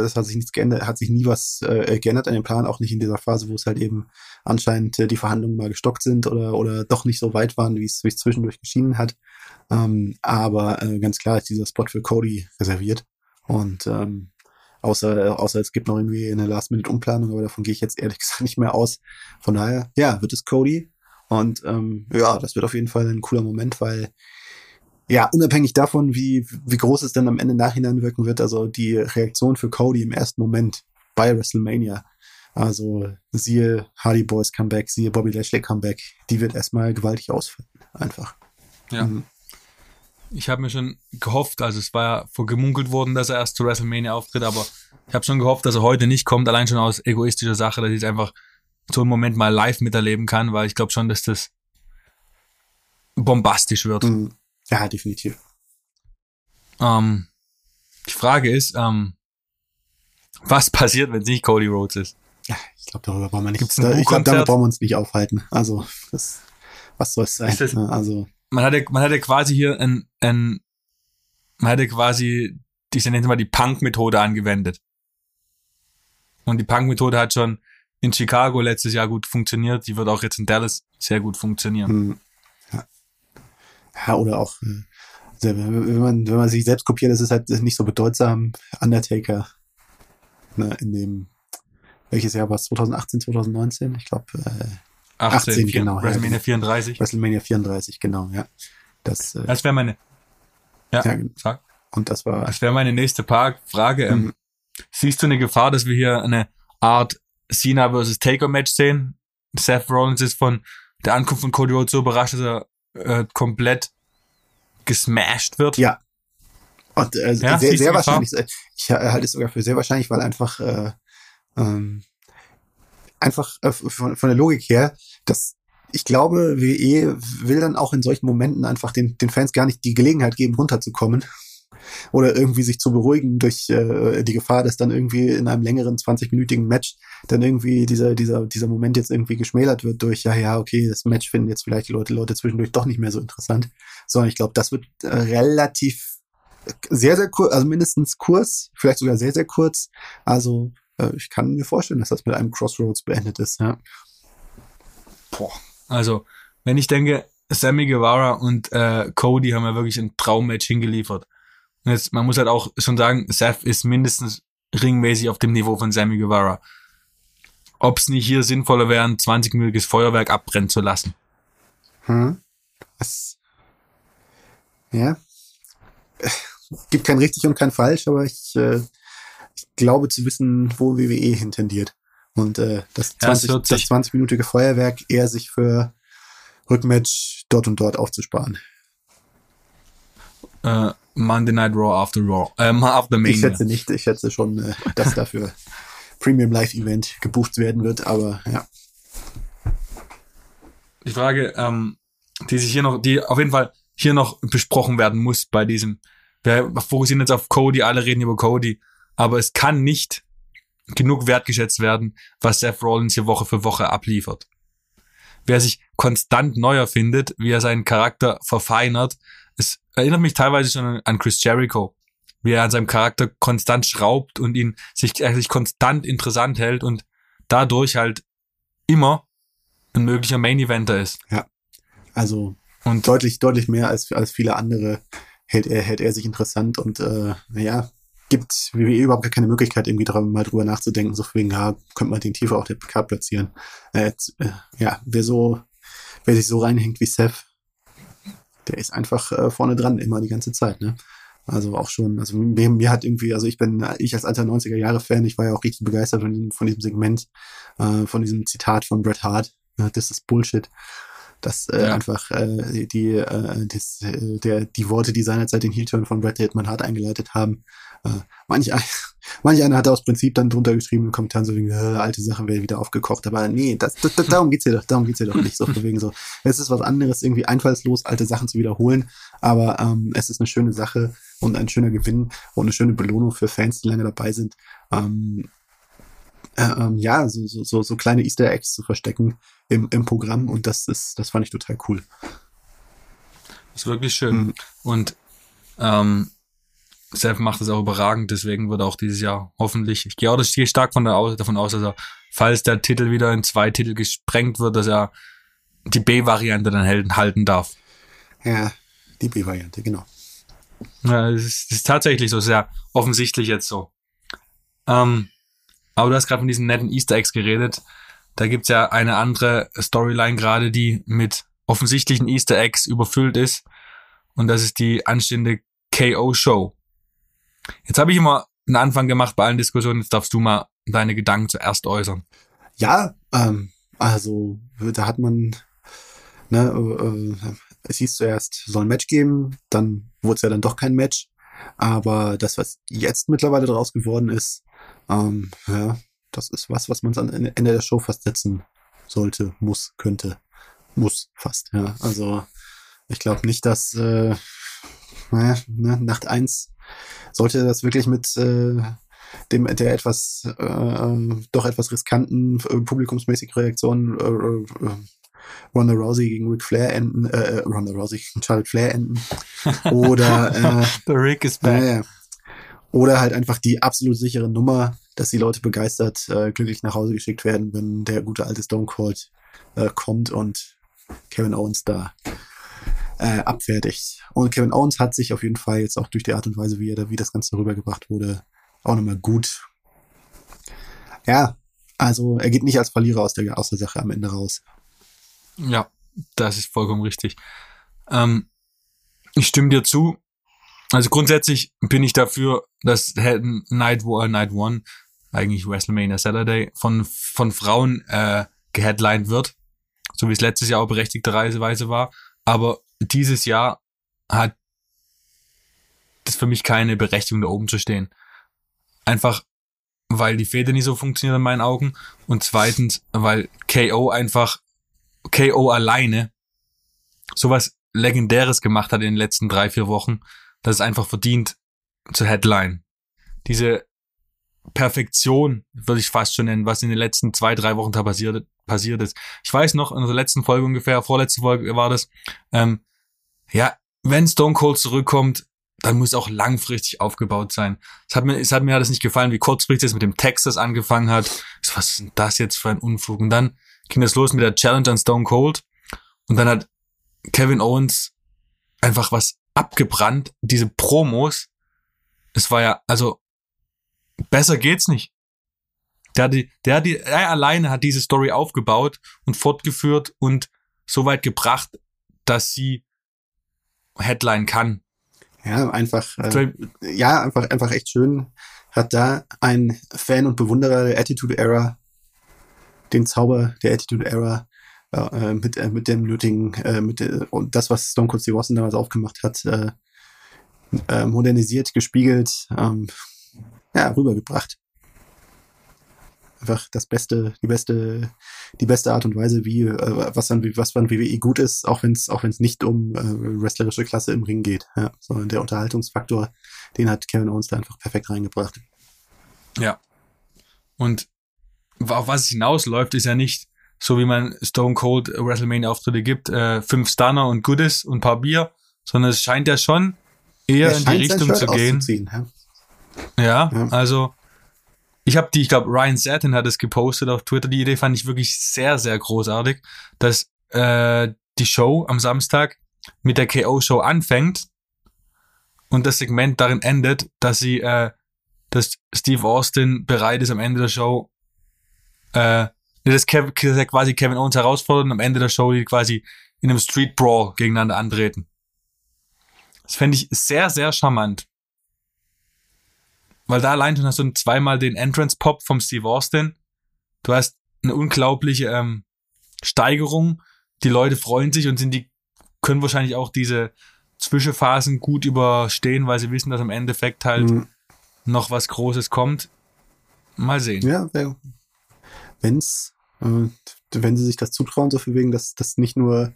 es hat sich nichts geändert, hat sich nie was äh, geändert an dem Plan, auch nicht in dieser Phase, wo es halt eben anscheinend äh, die Verhandlungen mal gestockt sind oder oder doch nicht so weit waren, wie es es zwischendurch geschienen hat. Ähm, aber äh, ganz klar ist dieser Spot für Cody reserviert und ähm, außer außer es gibt noch irgendwie eine Last-Minute-Umplanung, aber davon gehe ich jetzt ehrlich gesagt nicht mehr aus. Von daher, ja, wird es Cody und ähm, ja, das wird auf jeden Fall ein cooler Moment, weil ja, unabhängig davon, wie, wie groß es dann am Ende nachhinein wirken wird, also die Reaktion für Cody im ersten Moment bei WrestleMania, also siehe Hardy Boys Comeback, siehe Bobby Lashley Comeback, die wird erstmal gewaltig ausfallen, einfach. Ja. Mhm. Ich habe mir schon gehofft, also es war ja vorgemunkelt worden, dass er erst zu WrestleMania auftritt, aber ich habe schon gehofft, dass er heute nicht kommt, allein schon aus egoistischer Sache, dass ich einfach so einen Moment mal live miterleben kann, weil ich glaube schon, dass das bombastisch wird. Mhm. Ja, definitiv. Ähm, die Frage ist, ähm, was passiert, wenn es nicht Cody Rhodes ist? Ja, ich glaube, darüber brauchen wir nicht. Da, ich glaube, damit brauchen wir uns nicht aufhalten. Also, das, was soll es sein? Das, also, man hatte, man hatte quasi hier ein, ein man hatte quasi, ich nenne mal die Punk-Methode angewendet. Und die Punk-Methode hat schon in Chicago letztes Jahr gut funktioniert. Die wird auch jetzt in Dallas sehr gut funktionieren. Hm. Ja, oder auch, äh, wenn man, wenn man sich selbst kopiert, ist halt nicht so bedeutsam. Undertaker, ne, in dem, welches Jahr war es? 2018, 2019? Ich glaube, äh, 18, 18 genau. WrestleMania 34. WrestleMania 34, genau, ja. Das, äh, das wäre meine, ja, ja, sag. Und das war. Das wäre meine nächste Frage. Ähm, mhm. siehst du eine Gefahr, dass wir hier eine Art Cena versus Taker Match sehen? Seth Rollins ist von der Ankunft von Cody Rhodes so überrascht, dass er äh, komplett gesmashed wird. Ja. Und äh, ja, sehr, sehr wahrscheinlich. Äh, ich halte es sogar für sehr wahrscheinlich, weil einfach äh, ähm, einfach äh, von, von der Logik her, dass ich glaube, WE will dann auch in solchen Momenten einfach den, den Fans gar nicht die Gelegenheit geben, runterzukommen oder irgendwie sich zu beruhigen durch äh, die Gefahr, dass dann irgendwie in einem längeren 20-minütigen Match dann irgendwie dieser, dieser, dieser Moment jetzt irgendwie geschmälert wird durch, ja, ja, okay, das Match finden jetzt vielleicht die Leute, Leute zwischendurch doch nicht mehr so interessant. Sondern ich glaube, das wird äh, relativ sehr, sehr kurz, also mindestens kurz, vielleicht sogar sehr, sehr kurz. Also äh, ich kann mir vorstellen, dass das mit einem Crossroads beendet ist, ja. Boah. Also, wenn ich denke, Sammy Guevara und äh, Cody haben ja wirklich ein Traummatch hingeliefert. Und jetzt, man muss halt auch schon sagen, Seth ist mindestens ringmäßig auf dem Niveau von Sammy Guevara. Ob es nicht hier sinnvoller wäre, ein 20-minütiges Feuerwerk abbrennen zu lassen. Hm. Was? Ja. Gibt kein richtig und kein falsch, aber ich, äh, ich glaube zu wissen, wo WWE hintendiert. Und äh, das 20, ja, das 20-minütige Feuerwerk eher sich für Rückmatch dort und dort aufzusparen. Äh, Monday Night Raw after Raw, ähm, after Mania. Ich schätze nicht, ich schätze schon, äh, dass dafür Premium Live Event gebucht werden wird, aber ja. Die Frage, ähm, die sich hier noch, die auf jeden Fall hier noch besprochen werden muss bei diesem, wir fokussieren jetzt auf Cody, alle reden über Cody, aber es kann nicht genug wertgeschätzt werden, was Seth Rollins hier Woche für Woche abliefert. Wer sich konstant neu erfindet, wie er seinen Charakter verfeinert, es erinnert mich teilweise schon an Chris Jericho, wie er an seinem Charakter konstant schraubt und ihn sich, sich konstant interessant hält und dadurch halt immer ein möglicher Main Eventer ist. Ja. Also und deutlich, deutlich mehr als, als viele andere hält er, hält er sich interessant und äh, naja, gibt WWE überhaupt gar keine Möglichkeit, irgendwie drüber, mal drüber nachzudenken, so wegen, ja, könnte man den tiefer auf der Card platzieren. Äh, äh, ja, wer so, wer sich so reinhängt wie Seth, der ist einfach äh, vorne dran, immer die ganze Zeit, ne? Also auch schon, also mir, mir hat irgendwie, also ich bin, ich als alter 90er Jahre Fan, ich war ja auch richtig begeistert von diesem, von diesem Segment, äh, von diesem Zitat von Bret Hart, äh, das ist Bullshit. Das äh, ja. einfach äh, die, äh, das, äh, der, die Worte, die seinerzeit den Heel-Turn von Bret Hitman Hart eingeleitet haben, äh, manch, ein, manch einer hat aus Prinzip dann drunter geschrieben in Kommentaren so wegen, äh, alte Sachen werden wieder aufgekocht. Aber nee, das, das, das, darum geht's ja doch, darum geht's ja doch nicht so wegen so. Es ist was anderes, irgendwie einfallslos alte Sachen zu wiederholen. Aber ähm, es ist eine schöne Sache und ein schöner Gewinn und eine schöne Belohnung für Fans, die lange dabei sind. Ähm, äh, ähm, ja, so, so, so, so kleine Easter Eggs zu verstecken im, im Programm und das ist, das fand ich total cool. Das ist wirklich schön. Mhm. Und Ähm, Seth macht das auch überragend, deswegen wird er auch dieses Jahr hoffentlich, ich gehe auch das stark von der, davon aus, dass er, falls der Titel wieder in zwei Titel gesprengt wird, dass er die B-Variante dann halten, darf. Ja, die B-Variante, genau. Ja, das ist, das ist tatsächlich so sehr offensichtlich jetzt so. Ähm, aber du hast gerade von diesen netten Easter Eggs geredet. Da gibt's ja eine andere Storyline gerade, die mit offensichtlichen Easter Eggs überfüllt ist. Und das ist die anstehende KO-Show. Jetzt habe ich immer einen Anfang gemacht bei allen Diskussionen. Jetzt darfst du mal deine Gedanken zuerst äußern. Ja, ähm, also da hat man, ne, äh, es hieß zuerst, soll ein Match geben, dann wurde es ja dann doch kein Match. Aber das, was jetzt mittlerweile daraus geworden ist, ähm, ja, das ist was, was man am Ende der Show fast setzen sollte, muss, könnte, muss fast. Ja, also ich glaube nicht, dass äh, naja, ne, Nacht eins sollte das wirklich mit äh, dem der etwas äh, doch etwas riskanten äh, publikumsmäßigen Reaktion äh, äh, Ronda Rousey gegen Ric Flair enden, äh, Ronda Rousey gegen Charlotte Flair enden oder äh, The Rick is back. äh, oder halt einfach die absolut sichere Nummer, dass die Leute begeistert äh, glücklich nach Hause geschickt werden, wenn der gute alte Stone Cold äh, kommt und Kevin Owens da äh, abfertigt. Und Kevin Owens hat sich auf jeden Fall jetzt auch durch die Art und Weise, wie er da, wie das Ganze rübergebracht wurde, auch nochmal gut. Ja, also er geht nicht als Verlierer aus der, aus der Sache am Ende raus. Ja, das ist vollkommen richtig. Ähm, ich stimme dir zu. Also grundsätzlich bin ich dafür, dass Night, War, Night One, eigentlich WrestleMania Saturday, von, von Frauen äh, geheadlined wird. So wie es letztes Jahr auch berechtigte Reiseweise war. Aber dieses Jahr hat das für mich keine Berechtigung, da oben zu stehen. Einfach, weil die Feder nicht so funktioniert in meinen Augen. Und zweitens, weil KO einfach, KO alleine sowas Legendäres gemacht hat in den letzten drei, vier Wochen, dass es einfach verdient zur Headline. Diese Perfektion, würde ich fast schon nennen, was in den letzten zwei, drei Wochen da passiert, passiert ist. Ich weiß noch, in unserer letzten Folge ungefähr, vorletzte Folge war das, ähm, ja, wenn Stone Cold zurückkommt, dann muss auch langfristig aufgebaut sein. Es hat mir, es hat mir das nicht gefallen, wie kurzfristig es mit dem Texas angefangen hat. Was ist denn das jetzt für ein Unfug? Und dann ging das los mit der Challenge an Stone Cold. Und dann hat Kevin Owens einfach was abgebrannt. Diese Promos. Es war ja, also, besser geht's nicht. Der, hat die, der, hat die, er alleine hat diese Story aufgebaut und fortgeführt und so weit gebracht, dass sie Headline kann. Ja, einfach, äh, ja, einfach, einfach echt schön. Hat da ein Fan und Bewunderer der Attitude Era den Zauber der Attitude Era äh, mit, äh, mit dem nötigen, äh, mit der, und das, was Stone Cold Steve Austin damals aufgemacht hat, äh, äh, modernisiert, gespiegelt, ähm, ja, rübergebracht. Einfach das Beste, die beste, die beste Art und Weise, wie äh, was dann, was beim WWE gut ist, auch wenn es, auch wenn es nicht um äh, wrestlerische Klasse im Ring geht, ja, sondern der Unterhaltungsfaktor, den hat Kevin Owens da einfach perfekt reingebracht. Ja. Und auf was es hinausläuft, ist ja nicht so wie man Stone Cold WrestleMania Auftritte gibt, äh, fünf Stunner und Goodies und ein paar Bier, sondern es scheint ja schon eher in die Richtung zu gehen. Ja, Ja. also ich habe die, ich glaube Ryan Satin hat es gepostet auf Twitter. Die Idee fand ich wirklich sehr, sehr großartig, dass äh, die Show am Samstag mit der KO-Show anfängt und das Segment darin endet, dass sie, äh, dass Steve Austin bereit ist am Ende der Show, äh, dass Kev, quasi Kevin Owens herausfordert und am Ende der Show die quasi in einem Street Brawl gegeneinander antreten. Das fände ich sehr, sehr charmant. Weil da allein schon hast du zweimal den Entrance-Pop vom Steve Austin. Du hast eine unglaubliche ähm, Steigerung. Die Leute freuen sich und sind die, können wahrscheinlich auch diese Zwischenphasen gut überstehen, weil sie wissen, dass im Endeffekt halt Mhm. noch was Großes kommt. Mal sehen. Ja, wenn's, äh, wenn sie sich das zutrauen, so viel wegen, dass das nicht nur,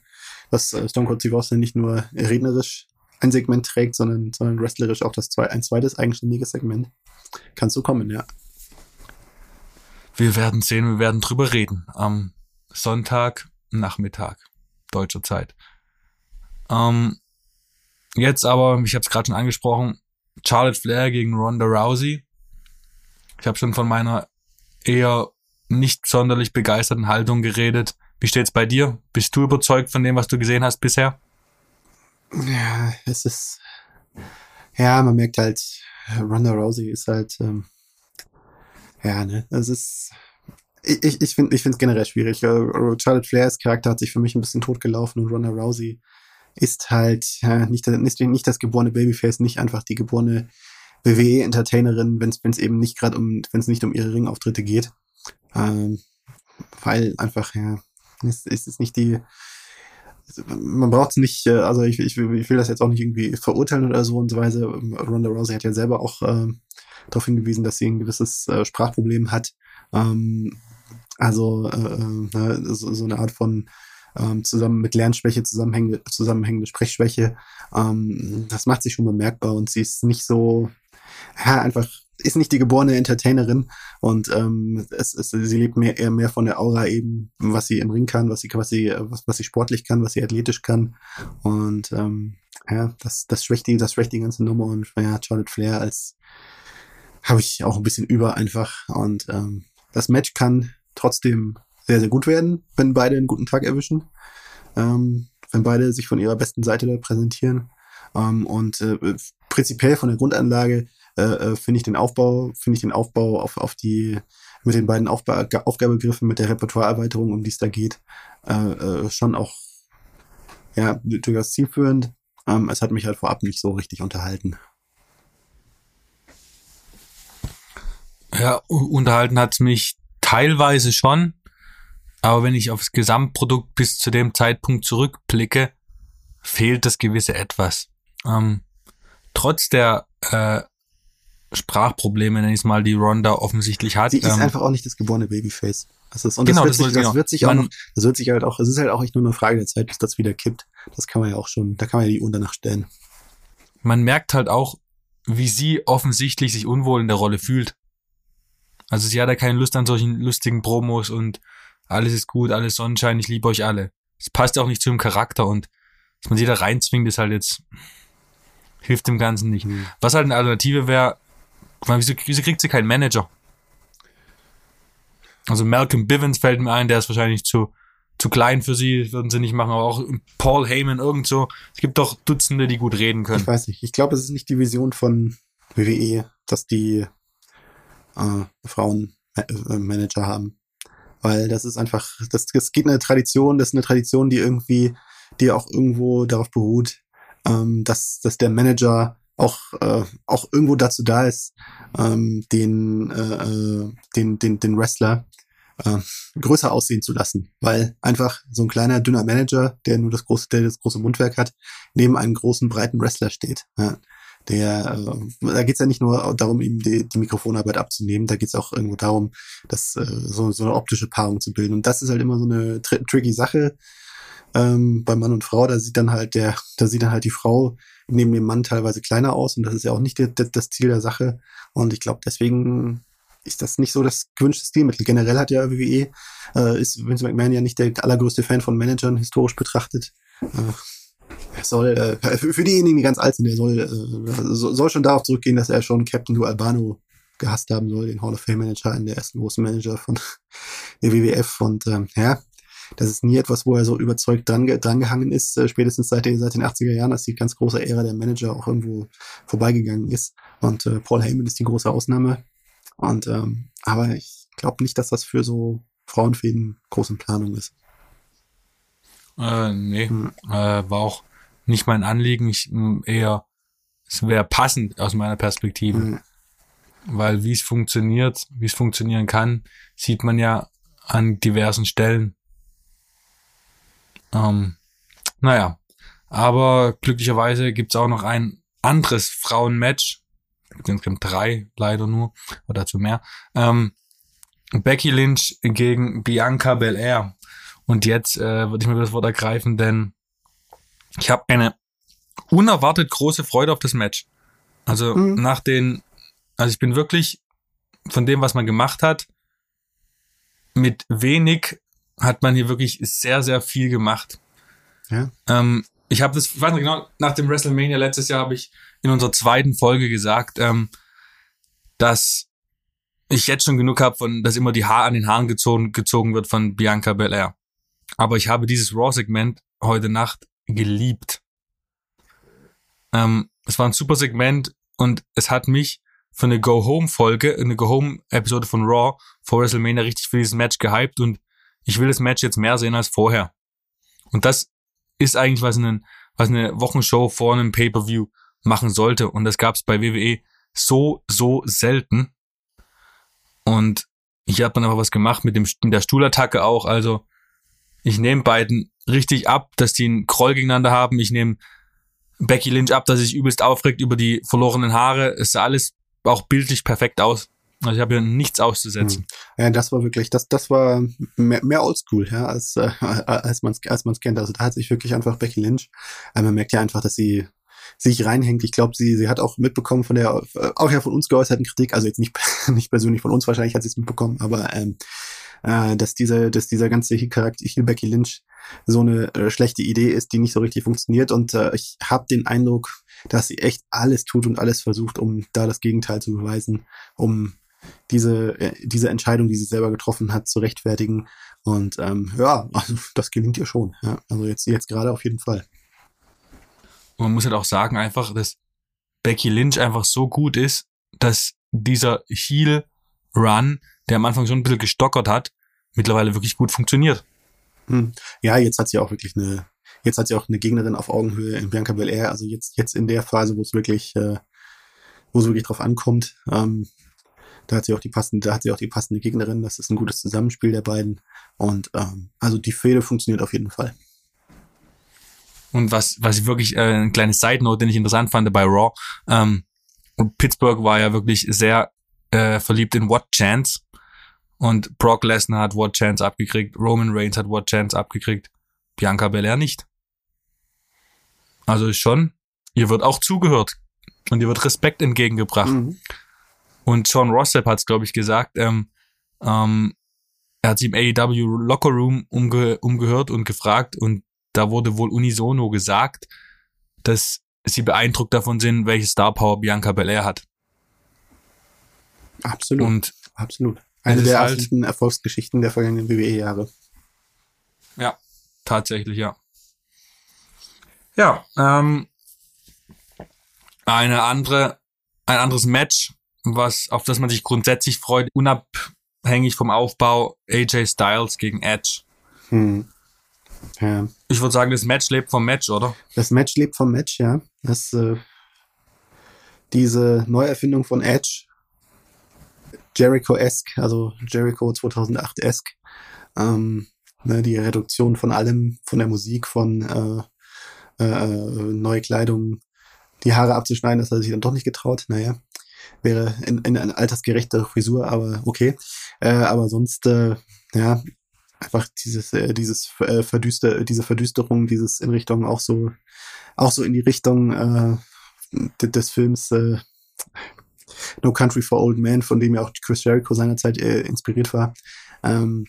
dass äh, Stone Cold Steve Austin nicht nur rednerisch ein Segment trägt, sondern, sondern wrestlerisch auch das zwei, ein zweites eigenständiges Segment. Kann so kommen, ja. Wir werden sehen, wir werden drüber reden. Am Sonntag Nachmittag deutscher Zeit. Ähm, jetzt aber, ich habe es gerade schon angesprochen, Charlotte Flair gegen Ronda Rousey. Ich habe schon von meiner eher nicht sonderlich begeisterten Haltung geredet. Wie steht's bei dir? Bist du überzeugt von dem, was du gesehen hast bisher? Ja, es ist. Ja, man merkt halt, Ronda Rousey ist halt. Ähm, ja, ne, es ist. Ich, ich finde es generell schwierig. Äh, Charlotte Flairs Charakter hat sich für mich ein bisschen totgelaufen und Ronda Rousey ist halt ja, nicht, nicht, nicht das geborene Babyface, nicht einfach die geborene WWE-Entertainerin, wenn es eben nicht gerade um, wenn es nicht um ihre Ringauftritte geht. Ähm, weil einfach, ja, es, es ist nicht die, man braucht es nicht, äh, also ich, ich, ich will das jetzt auch nicht irgendwie verurteilen oder so und so weiter. Ronda Rousey hat ja selber auch äh, darauf hingewiesen, dass sie ein gewisses äh, Sprachproblem hat. Ähm, also äh, äh ne, so, so eine Art von ähm, zusammen mit Lernschwäche zusammenhängende, zusammenhängende Sprechschwäche. Ähm, das macht sich schon bemerkbar und sie ist nicht so, ja, einfach ist nicht die geborene Entertainerin und ähm, es, es, sie lebt mehr, eher mehr von der Aura eben, was sie im Ring kann, was sie, was was, was sie sportlich kann, was sie athletisch kann. Und ähm, ja, das, das schwächt die, das schwächt die ganze Nummer und ja, Charlotte Flair als habe ich auch ein bisschen über einfach. Und ähm, das Match kann trotzdem sehr, sehr gut werden, wenn beide einen guten Tag erwischen. Ähm, wenn beide sich von ihrer besten Seite präsentieren. Ähm, und äh, prinzipiell von der Grundanlage äh, finde ich den Aufbau, finde ich den Aufbau auf, auf die, mit den beiden Aufba Aufgabegriffen, mit der Repertoireerweiterung, um die es da geht, äh, äh, schon auch ja, durchaus zielführend. Ähm, es hat mich halt vorab nicht so richtig unterhalten. Ja, unterhalten hat es mich teilweise schon, aber wenn ich aufs Gesamtprodukt bis zu dem Zeitpunkt zurückblicke, fehlt das gewisse Etwas. Ähm, trotz der äh, Sprachprobleme, nenne ich es mal, die Ronda offensichtlich hat. Sie ist ähm, einfach auch nicht das geborene Babyface. Das ist, und genau, das, wird, das, sich, das wird sich auch noch, das wird sich halt auch, es ist halt auch nicht nur eine Frage der Zeit, bis das wieder kippt. Das kann man ja auch schon, da kann man ja die Uhr danach stellen. Man merkt halt auch, wie sie offensichtlich sich unwohl in der Rolle fühlt. Also sie hat ja keine Lust an solchen lustigen Promos und alles ist gut, alles Sonnenschein, ich liebe euch alle. Es passt auch nicht zu dem Charakter und dass man sie da reinzwingt, ist halt jetzt, hilft dem Ganzen nicht. Mhm. Was halt eine Alternative wäre, wieso, wieso kriegt sie keinen Manager? Also Malcolm Bivens fällt mir ein, der ist wahrscheinlich zu, zu klein für sie, würden sie nicht machen, aber auch Paul Heyman irgend so. Es gibt doch Dutzende, die gut reden können. Ich weiß nicht. Ich glaube, es ist nicht die Vision von WWE, dass die äh, Frauen äh, Manager haben. Weil das ist einfach, das, das geht eine Tradition, das ist eine Tradition, die irgendwie, die auch irgendwo darauf beruht, ähm, dass, dass der Manager auch, äh, auch irgendwo dazu da ist, ähm, den, äh, äh, den, den, den Wrestler äh, größer aussehen zu lassen. Weil einfach so ein kleiner, dünner Manager, der nur das große, der das große Mundwerk hat, neben einem großen, breiten Wrestler steht. Ja. Der, äh, da geht's ja nicht nur darum, ihm die, die Mikrofonarbeit abzunehmen, da geht's auch irgendwo darum, das äh, so, so eine optische Paarung zu bilden. Und das ist halt immer so eine tr tricky Sache ähm, bei Mann und Frau. Da sieht dann halt der, da sieht dann halt die Frau neben dem Mann teilweise kleiner aus und das ist ja auch nicht der, der, das Ziel der Sache. Und ich glaube, deswegen ist das nicht so das gewünschte Stilmittel. Generell hat ja WWE, äh, ist Vince McMahon ja nicht der allergrößte Fan von Managern historisch betrachtet. Äh, er soll, äh, für diejenigen, die ganz alt sind, er soll, äh, soll schon darauf zurückgehen, dass er schon Captain Du Albano gehasst haben soll, den Hall of Fame Manager, in der ersten großen Manager von der WWF. Und ähm, ja, das ist nie etwas, wo er so überzeugt dran, drangehangen ist, äh, spätestens seit, den, seit den 80er Jahren, als die ganz große Ära der Manager auch irgendwo vorbeigegangen ist. Und äh, Paul Heyman ist die große Ausnahme. Und ähm, aber ich glaube nicht, dass das für so Frauenfäden groß in Planung ist. Äh, nee, hm. äh, war auch nicht mein Anliegen. Ich eher, es wäre passend aus meiner Perspektive. Mhm. Weil wie es funktioniert, wie es funktionieren kann, sieht man ja an diversen Stellen. Ähm, naja, aber glücklicherweise gibt's auch noch ein anderes Frauenmatch. Gibt drei, leider nur, oder dazu mehr. Ähm, Becky Lynch gegen Bianca Belair. Und jetzt äh, würde ich mir das Wort ergreifen, denn ich habe eine unerwartet große Freude auf das Match. Also mhm. nach den, also ich bin wirklich von dem, was man gemacht hat, mit wenig hat man hier wirklich sehr, sehr viel gemacht. Ja. Ähm, ich habe das, ich weiß nicht genau, nach dem WrestleMania letztes Jahr habe ich in unserer zweiten Folge gesagt, ähm, dass ich jetzt schon genug habe, von, dass immer die Haar an den Haaren gezogen, gezogen wird von Bianca Belair. Aber ich habe dieses Raw-Segment heute Nacht geliebt. Ähm, es war ein super Segment und es hat mich für eine Go-Home-Folge, eine Go-Home-Episode von Raw vor WrestleMania richtig für dieses Match gehypt und ich will das Match jetzt mehr sehen als vorher. Und das ist eigentlich, was, einen, was eine Wochenshow vor einem Pay-Per-View machen sollte. Und das gab es bei WWE so, so selten. Und hier hat man aber was gemacht mit, dem, mit der Stuhlattacke auch. Also ich nehme beiden richtig ab, dass die einen Kroll gegeneinander haben. Ich nehme Becky Lynch ab, dass sie sich übelst aufregt über die verlorenen Haare. Es sah alles auch bildlich perfekt aus. Also ich habe ja nichts auszusetzen. Hm. Ja, das war wirklich, das, das war mehr, mehr oldschool, ja, als, äh, als man es als man's kennt. Also da hat sich wirklich einfach Becky Lynch, äh, man merkt ja einfach, dass sie sich reinhängt. Ich glaube, sie, sie hat auch mitbekommen von der, äh, auch ja von uns geäußerten Kritik, also jetzt nicht, nicht persönlich von uns, wahrscheinlich hat sie es mitbekommen, aber ähm, äh, dass dieser, dass dieser ganze Charakter hier Becky Lynch so eine äh, schlechte Idee ist, die nicht so richtig funktioniert. Und äh, ich habe den Eindruck, dass sie echt alles tut und alles versucht, um da das Gegenteil zu beweisen, um diese, äh, diese Entscheidung, die sie selber getroffen hat, zu rechtfertigen. Und ähm, ja, also das gelingt ihr schon. Ja. Also jetzt, jetzt gerade auf jeden Fall. Und man muss halt auch sagen, einfach, dass Becky Lynch einfach so gut ist, dass dieser Heel-Run, der am Anfang schon ein bisschen gestockert hat, mittlerweile wirklich gut funktioniert. Hm. Ja, jetzt hat sie auch wirklich eine, jetzt hat sie auch eine Gegnerin auf Augenhöhe in Bianca Belair. Also jetzt, jetzt in der Phase, wo es wirklich, äh, wo es wirklich drauf ankommt, ähm, da hat sie auch die passende, da hat sie auch die passende Gegnerin. Das ist ein gutes Zusammenspiel der beiden. Und ähm, also die Fehde funktioniert auf jeden Fall. Und was, was ich wirklich, äh, ein kleines Side Note, den ich interessant fand bei Raw, ähm, Pittsburgh war ja wirklich sehr äh, verliebt in What Chance. Und Brock Lesnar hat What Chance abgekriegt, Roman Reigns hat What Chance abgekriegt, Bianca Belair nicht. Also schon, ihr wird auch zugehört und ihr wird Respekt entgegengebracht. Mhm. Und John Rossap hat es, glaube ich, gesagt, ähm, ähm, er hat sich im AEW Locker Room umge umgehört und gefragt und da wurde wohl unisono gesagt, dass sie beeindruckt davon sind, welche Star Power Bianca Belair hat. Absolut. Und absolut. Eine der halt, Erfolgsgeschichten der vergangenen WWE-Jahre. Ja, tatsächlich, ja. Ja, ähm, eine andere, ein anderes Match, was, auf das man sich grundsätzlich freut, unabhängig vom Aufbau, AJ Styles gegen Edge. Hm. Ja. Ich würde sagen, das Match lebt vom Match, oder? Das Match lebt vom Match, ja. Das, äh, diese Neuerfindung von Edge, Jericho-esque, also Jericho 2008-esque, ähm, ne, die Reduktion von allem, von der Musik, von äh, äh, neue Kleidung, die Haare abzuschneiden, das hat er sich dann doch nicht getraut. Naja, wäre in, in eine altersgerechte Frisur, aber okay. Äh, aber sonst, äh, ja, einfach dieses, äh, dieses äh, Verdüster, diese Verdüsterung, dieses in Richtung auch so, auch so in die Richtung äh, des Films äh, No Country for Old Men, von dem ja auch Chris Jericho seinerzeit äh, inspiriert war. Ähm,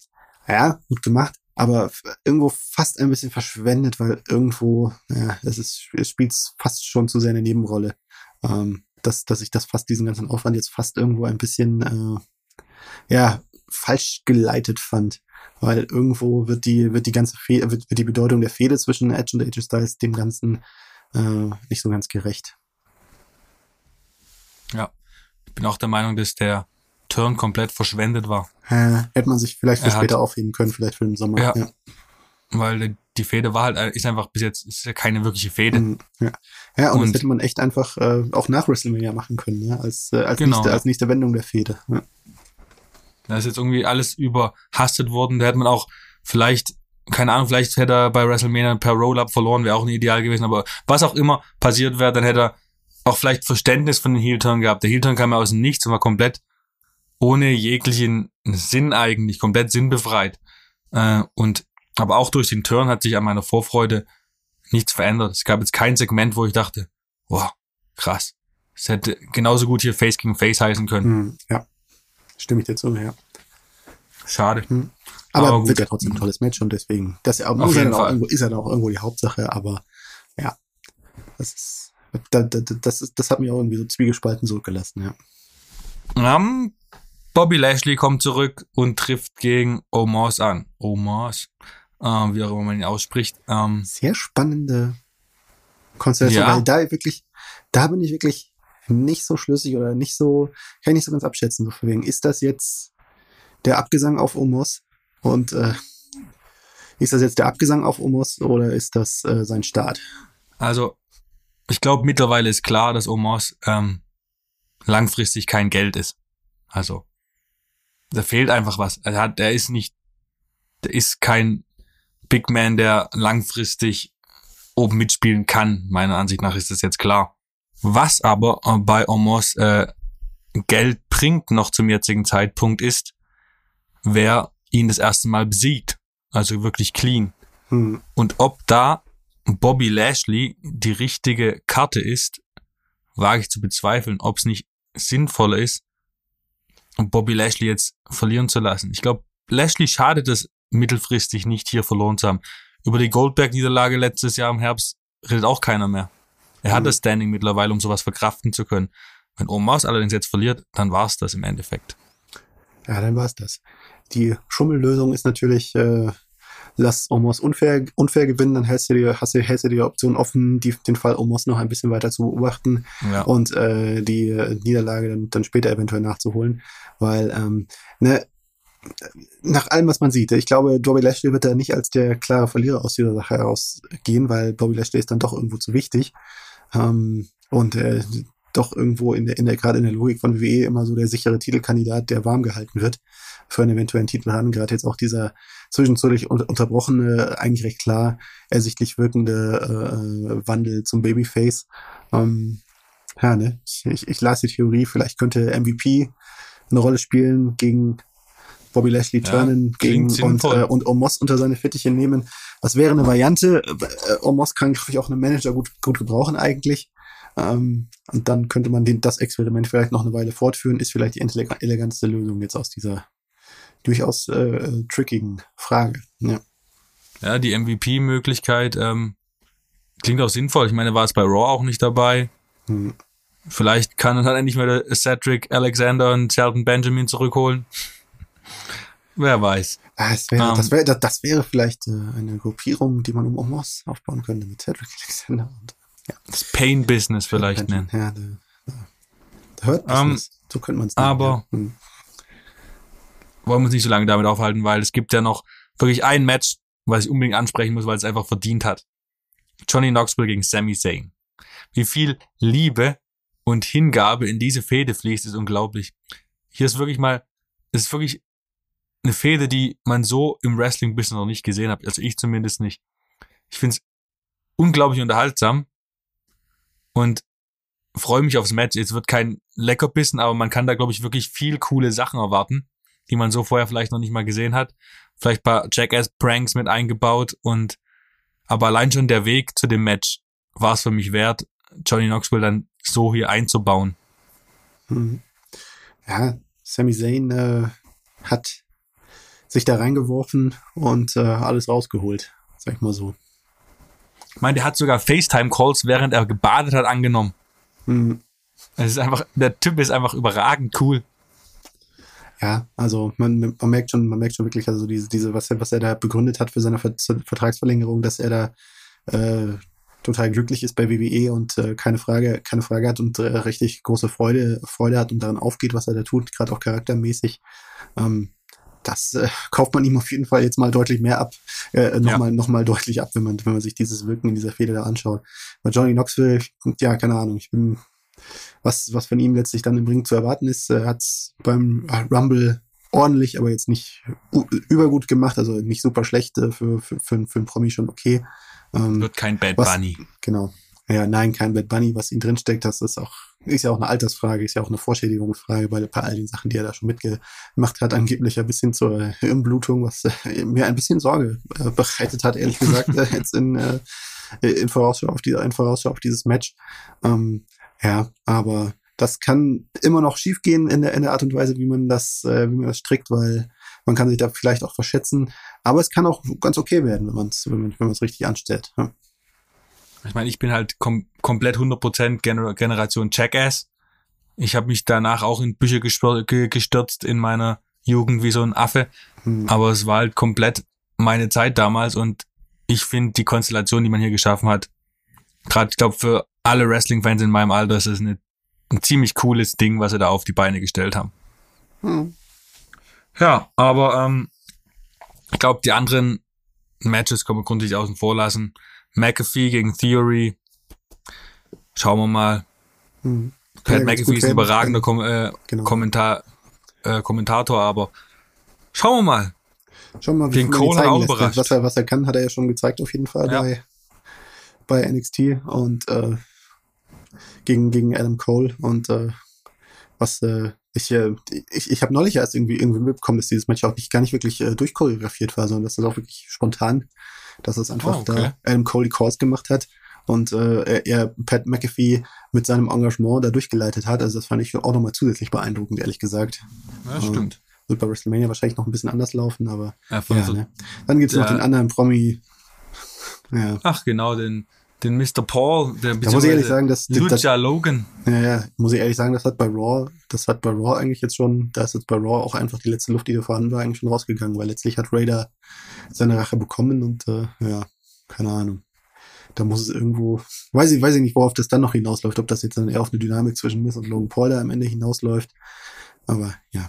ja, gut gemacht, aber irgendwo fast ein bisschen verschwendet, weil irgendwo, ja, es ist, es spielt fast schon zu sehr eine Nebenrolle. Ähm, dass, dass ich das fast diesen ganzen Aufwand jetzt fast irgendwo ein bisschen äh, ja falsch geleitet fand. Weil irgendwo wird die, wird die ganze Fehde, wird, wird die Bedeutung der Fehde zwischen Edge und AJ Styles dem Ganzen äh, nicht so ganz gerecht. Ja. Ich bin auch der Meinung, dass der Turn komplett verschwendet war. Äh, hätte man sich vielleicht für er später hat, aufheben können, vielleicht für den Sommer. Ja. ja. Weil die Fehde war halt, ist einfach bis jetzt, ist ja keine wirkliche Fehde. Mhm, ja, ja und, und das hätte man echt einfach äh, auch nach WrestleMania machen können, ja, als, äh, als, genau, nächste, als nächste Wendung der Fehde. Ja. Da ist jetzt irgendwie alles überhastet worden. Da hätte man auch vielleicht, keine Ahnung, vielleicht hätte er bei WrestleMania per Roll-Up verloren, wäre auch ein Ideal gewesen. Aber was auch immer passiert wäre, dann hätte er auch vielleicht Verständnis von den Heel-Turn gehabt. Der Heel-Turn kam ja aus dem Nichts und war komplett ohne jeglichen Sinn eigentlich, komplett sinnbefreit. Äh, und aber auch durch den Turn hat sich an meiner Vorfreude nichts verändert. Es gab jetzt kein Segment, wo ich dachte, wow, krass. Es hätte genauso gut hier Face gegen Face heißen können. Hm, ja, stimme ich dir zu, ja. Schade. Hm. Aber, aber wird ja trotzdem ein tolles Match und deswegen, das ist, ja auch irgendwo, ist ja auch irgendwo die Hauptsache, aber ja, das ist, das, das, ist, das hat mich auch irgendwie so zwiegespalten zurückgelassen, ja. Um, Bobby Lashley kommt zurück und trifft gegen Omos an. Omos, wie auch immer man ihn ausspricht. Ähm, Sehr spannende Konstellation, Ja. weil da wirklich, da bin ich wirklich nicht so schlüssig oder nicht so, kann ich nicht so ganz abschätzen. So von wegen, ist das jetzt der Abgesang auf Omos und äh, ist das jetzt der Abgesang auf Omos oder ist das äh, sein Start? Also, ich glaube, mittlerweile ist klar, dass Omos ähm, langfristig kein Geld ist. Also, da fehlt einfach was. Er hat, er ist nicht, der ist kein Big Man, der langfristig oben mitspielen kann. Meiner Ansicht nach ist das jetzt klar. Was aber äh, bei Omos äh, Geld bringt noch zum jetzigen Zeitpunkt ist, wer ihn das erste Mal besiegt. Also wirklich clean. Hm. Und ob da Bobby Lashley die richtige Karte ist, wage ich zu bezweifeln, ob es nicht sinnvoller ist, Bobby Lashley jetzt verlieren zu lassen. Ich glaube, Lashley schadet es mittelfristig nicht, hier verloren zu haben. Über die Goldberg-Niederlage letztes Jahr im Herbst redet auch keiner mehr. Er hat Mhm. das Standing mittlerweile, um sowas verkraften zu können. Wenn Omos allerdings jetzt verliert, dann war's das im Endeffekt. Ja, dann war's das. Die Schummellösung ist natürlich, äh, lass Omos unfair, unfair gewinnen, dann hältst du dir, hast du, hältst du die Option offen, die, den Fall Omos noch ein bisschen weiter zu beobachten Ja. und äh, die Niederlage dann, dann später eventuell nachzuholen. Weil, ähm, ne, nach allem, was man sieht, ich glaube, Bobby Lashley wird da nicht als der klare Verlierer aus dieser Sache herausgehen, weil Bobby Lashley ist dann doch irgendwo zu wichtig. Ähm, und äh, doch irgendwo in der, in der, gerade in der Logik von WWE immer so der sichere Titelkandidat, der warm gehalten wird für einen eventuellen Titel ran. Gerade jetzt auch dieser zwischenzeitlich un- unterbrochene, eigentlich recht klar ersichtlich wirkende äh, Wandel zum Babyface. Ähm, ja, ne? Ich, ich, ich las die Theorie, vielleicht könnte MVP eine Rolle spielen gegen Bobby Lashley Ja, turnen gegen und, äh, und Omos unter seine Fittiche nehmen. Das wäre eine Variante. Äh, Omos kann, glaube ich, auch einen Manager gut, gut gebrauchen eigentlich. Ähm, und dann könnte man den, das Experiment vielleicht noch eine Weile fortführen. Ist vielleicht die ele- eleganteste Lösung jetzt aus dieser durchaus äh, trickigen Frage. Ja. Ja, die MVP-Möglichkeit ähm, klingt auch sinnvoll. Ich meine, war es bei Raw auch nicht dabei. Hm. Vielleicht kann dann endlich mal Cedric Alexander und Shelton Benjamin zurückholen. Wer weiß. Ah, das, wäre, Ähm. das, wäre, das, wäre vielleicht äh, eine Gruppierung, die man um Omos aufbauen könnte mit Cedric Alexander und Das Pain-Business vielleicht nennen. Ja, da, da, da hört Ähm, so könnte man es aber- Ja. Hm. Wollen wir uns nicht so lange damit aufhalten, weil es gibt ja noch wirklich ein Match, was ich unbedingt ansprechen muss, weil es einfach verdient hat. Johnny Knoxville gegen Sami Zayn. Wie viel Liebe und Hingabe in diese Fehde fließt, ist unglaublich. Hier ist wirklich mal, es ist wirklich eine Fehde, die man so im Wrestling bisher noch nicht gesehen hat. Also ich zumindest nicht. Ich finde es unglaublich unterhaltsam und freue mich aufs Match. Es wird kein Leckerbissen, aber man kann da, glaube ich, wirklich viel coole Sachen erwarten, die man so vorher vielleicht noch nicht mal gesehen hat. Vielleicht paar Jackass-Pranks mit eingebaut und aber allein schon der Weg zu dem Match war es für mich wert, Johnny Knoxville dann so hier einzubauen. Mhm. Ja, Sami Zayn äh, hat sich da reingeworfen und äh, alles rausgeholt, sag ich mal so. Ich meine, der hat sogar FaceTime-Calls, während er gebadet hat, angenommen. Mhm. Es ist einfach, der Typ ist einfach überragend cool. Ja, also man, man merkt schon, man merkt schon wirklich, also diese, diese was, er, was er da begründet hat für seine Ver Vertragsverlängerung, dass er da äh, total glücklich ist bei WWE und äh, keine Frage, keine Frage hat und äh, richtig große Freude, Freude hat und daran aufgeht, was er da tut, gerade auch charaktermäßig. Ähm, das äh, kauft man ihm auf jeden Fall jetzt mal deutlich mehr ab, äh, nochmal noch mal deutlich ab, wenn man, wenn man sich dieses Wirken in dieser Fehde da anschaut. Bei Johnny Knoxville, ja, keine Ahnung, ich bin, was, was von ihm letztlich dann im Ring zu erwarten ist, äh, hat's beim Rumble ordentlich, aber jetzt nicht übergut gemacht, also nicht super schlecht äh, für, für, für, für einen Promi schon okay. Ähm, Wird kein Bad Was- Bunny. Genau. Ja, nein, kein Bad Bunny, was ihm drinsteckt, das ist auch, ist ja auch eine Altersfrage, ist ja auch eine Vorschädigungsfrage bei, bei all den Sachen, die er da schon mitgemacht hat, angeblich ein bisschen zur Hirnblutung, was äh, mir ein bisschen Sorge äh, bereitet hat, ehrlich gesagt, äh, jetzt in, äh, in Vorausschau auf die, in Vorausschau auf dieses Match. Ähm, ja, aber das kann immer noch schiefgehen in der, in der Art und Weise, wie man das, äh, wie man das strickt, weil man kann sich da vielleicht auch verschätzen. Aber es kann auch ganz okay werden, wenn man es wenn man, wenn richtig anstellt. Ja. Ich meine, ich bin halt kom komplett 100% Gener Generation Jackass. Ich habe mich danach auch in Bücher gestürzt in meiner Jugend wie so ein Affe. Hm. Aber es war halt komplett meine Zeit damals und ich finde die Konstellation, die man hier geschaffen hat, gerade, ich glaube, für alle Wrestling-Fans in meinem Alter ist es eine, ein ziemlich cooles Ding, was sie da auf die Beine gestellt haben. Hm. Ja, aber ähm, ich glaube, die anderen Matches können wir grundsätzlich außen vor lassen. McAfee gegen Theory. Schauen wir mal. Hm. Pat McAfee ist ein überragender Kom äh, genau. Kommentar, äh, Kommentator, aber schauen wir mal. Schauen wir mal, wie gegen Cole hat auch überrascht. Was er, was er kann, hat er ja schon gezeigt auf jeden Fall ja. bei, bei NXT und äh, gegen, gegen Adam Cole und äh, was äh, ich, äh, ich, ich habe neulich erst irgendwie irgendwie mitbekommen, dass dieses Match auch nicht gar nicht wirklich äh, durchchoreografiert war, sondern dass das auch wirklich spontan, dass es einfach oh, okay. da Adam Cole die Calls gemacht hat und äh, er Pat McAfee mit seinem Engagement da durchgeleitet hat. Also das fand ich auch nochmal zusätzlich beeindruckend, ehrlich gesagt. Ja, stimmt. Äh, wird bei WrestleMania wahrscheinlich noch ein bisschen anders laufen, aber ja, ja so ne? dann gibt's noch den anderen Promi. Ja. Ach genau, den den Mr. Paul, der da muss ich ehrlich sagen, dass Lucha das, Logan. Ja, ja, muss ich ehrlich sagen, das hat bei Raw, das hat bei Raw eigentlich jetzt schon, da ist jetzt bei Raw auch einfach die letzte Luft, die da vorhanden war, eigentlich schon rausgegangen, weil letztlich hat Raider seine Rache bekommen und äh, ja, keine Ahnung. Da muss es irgendwo, weiß ich, weiß ich nicht, worauf das dann noch hinausläuft, ob das jetzt dann eher auf eine Dynamik zwischen Miss und Logan Paul da am Ende hinausläuft. Aber ja,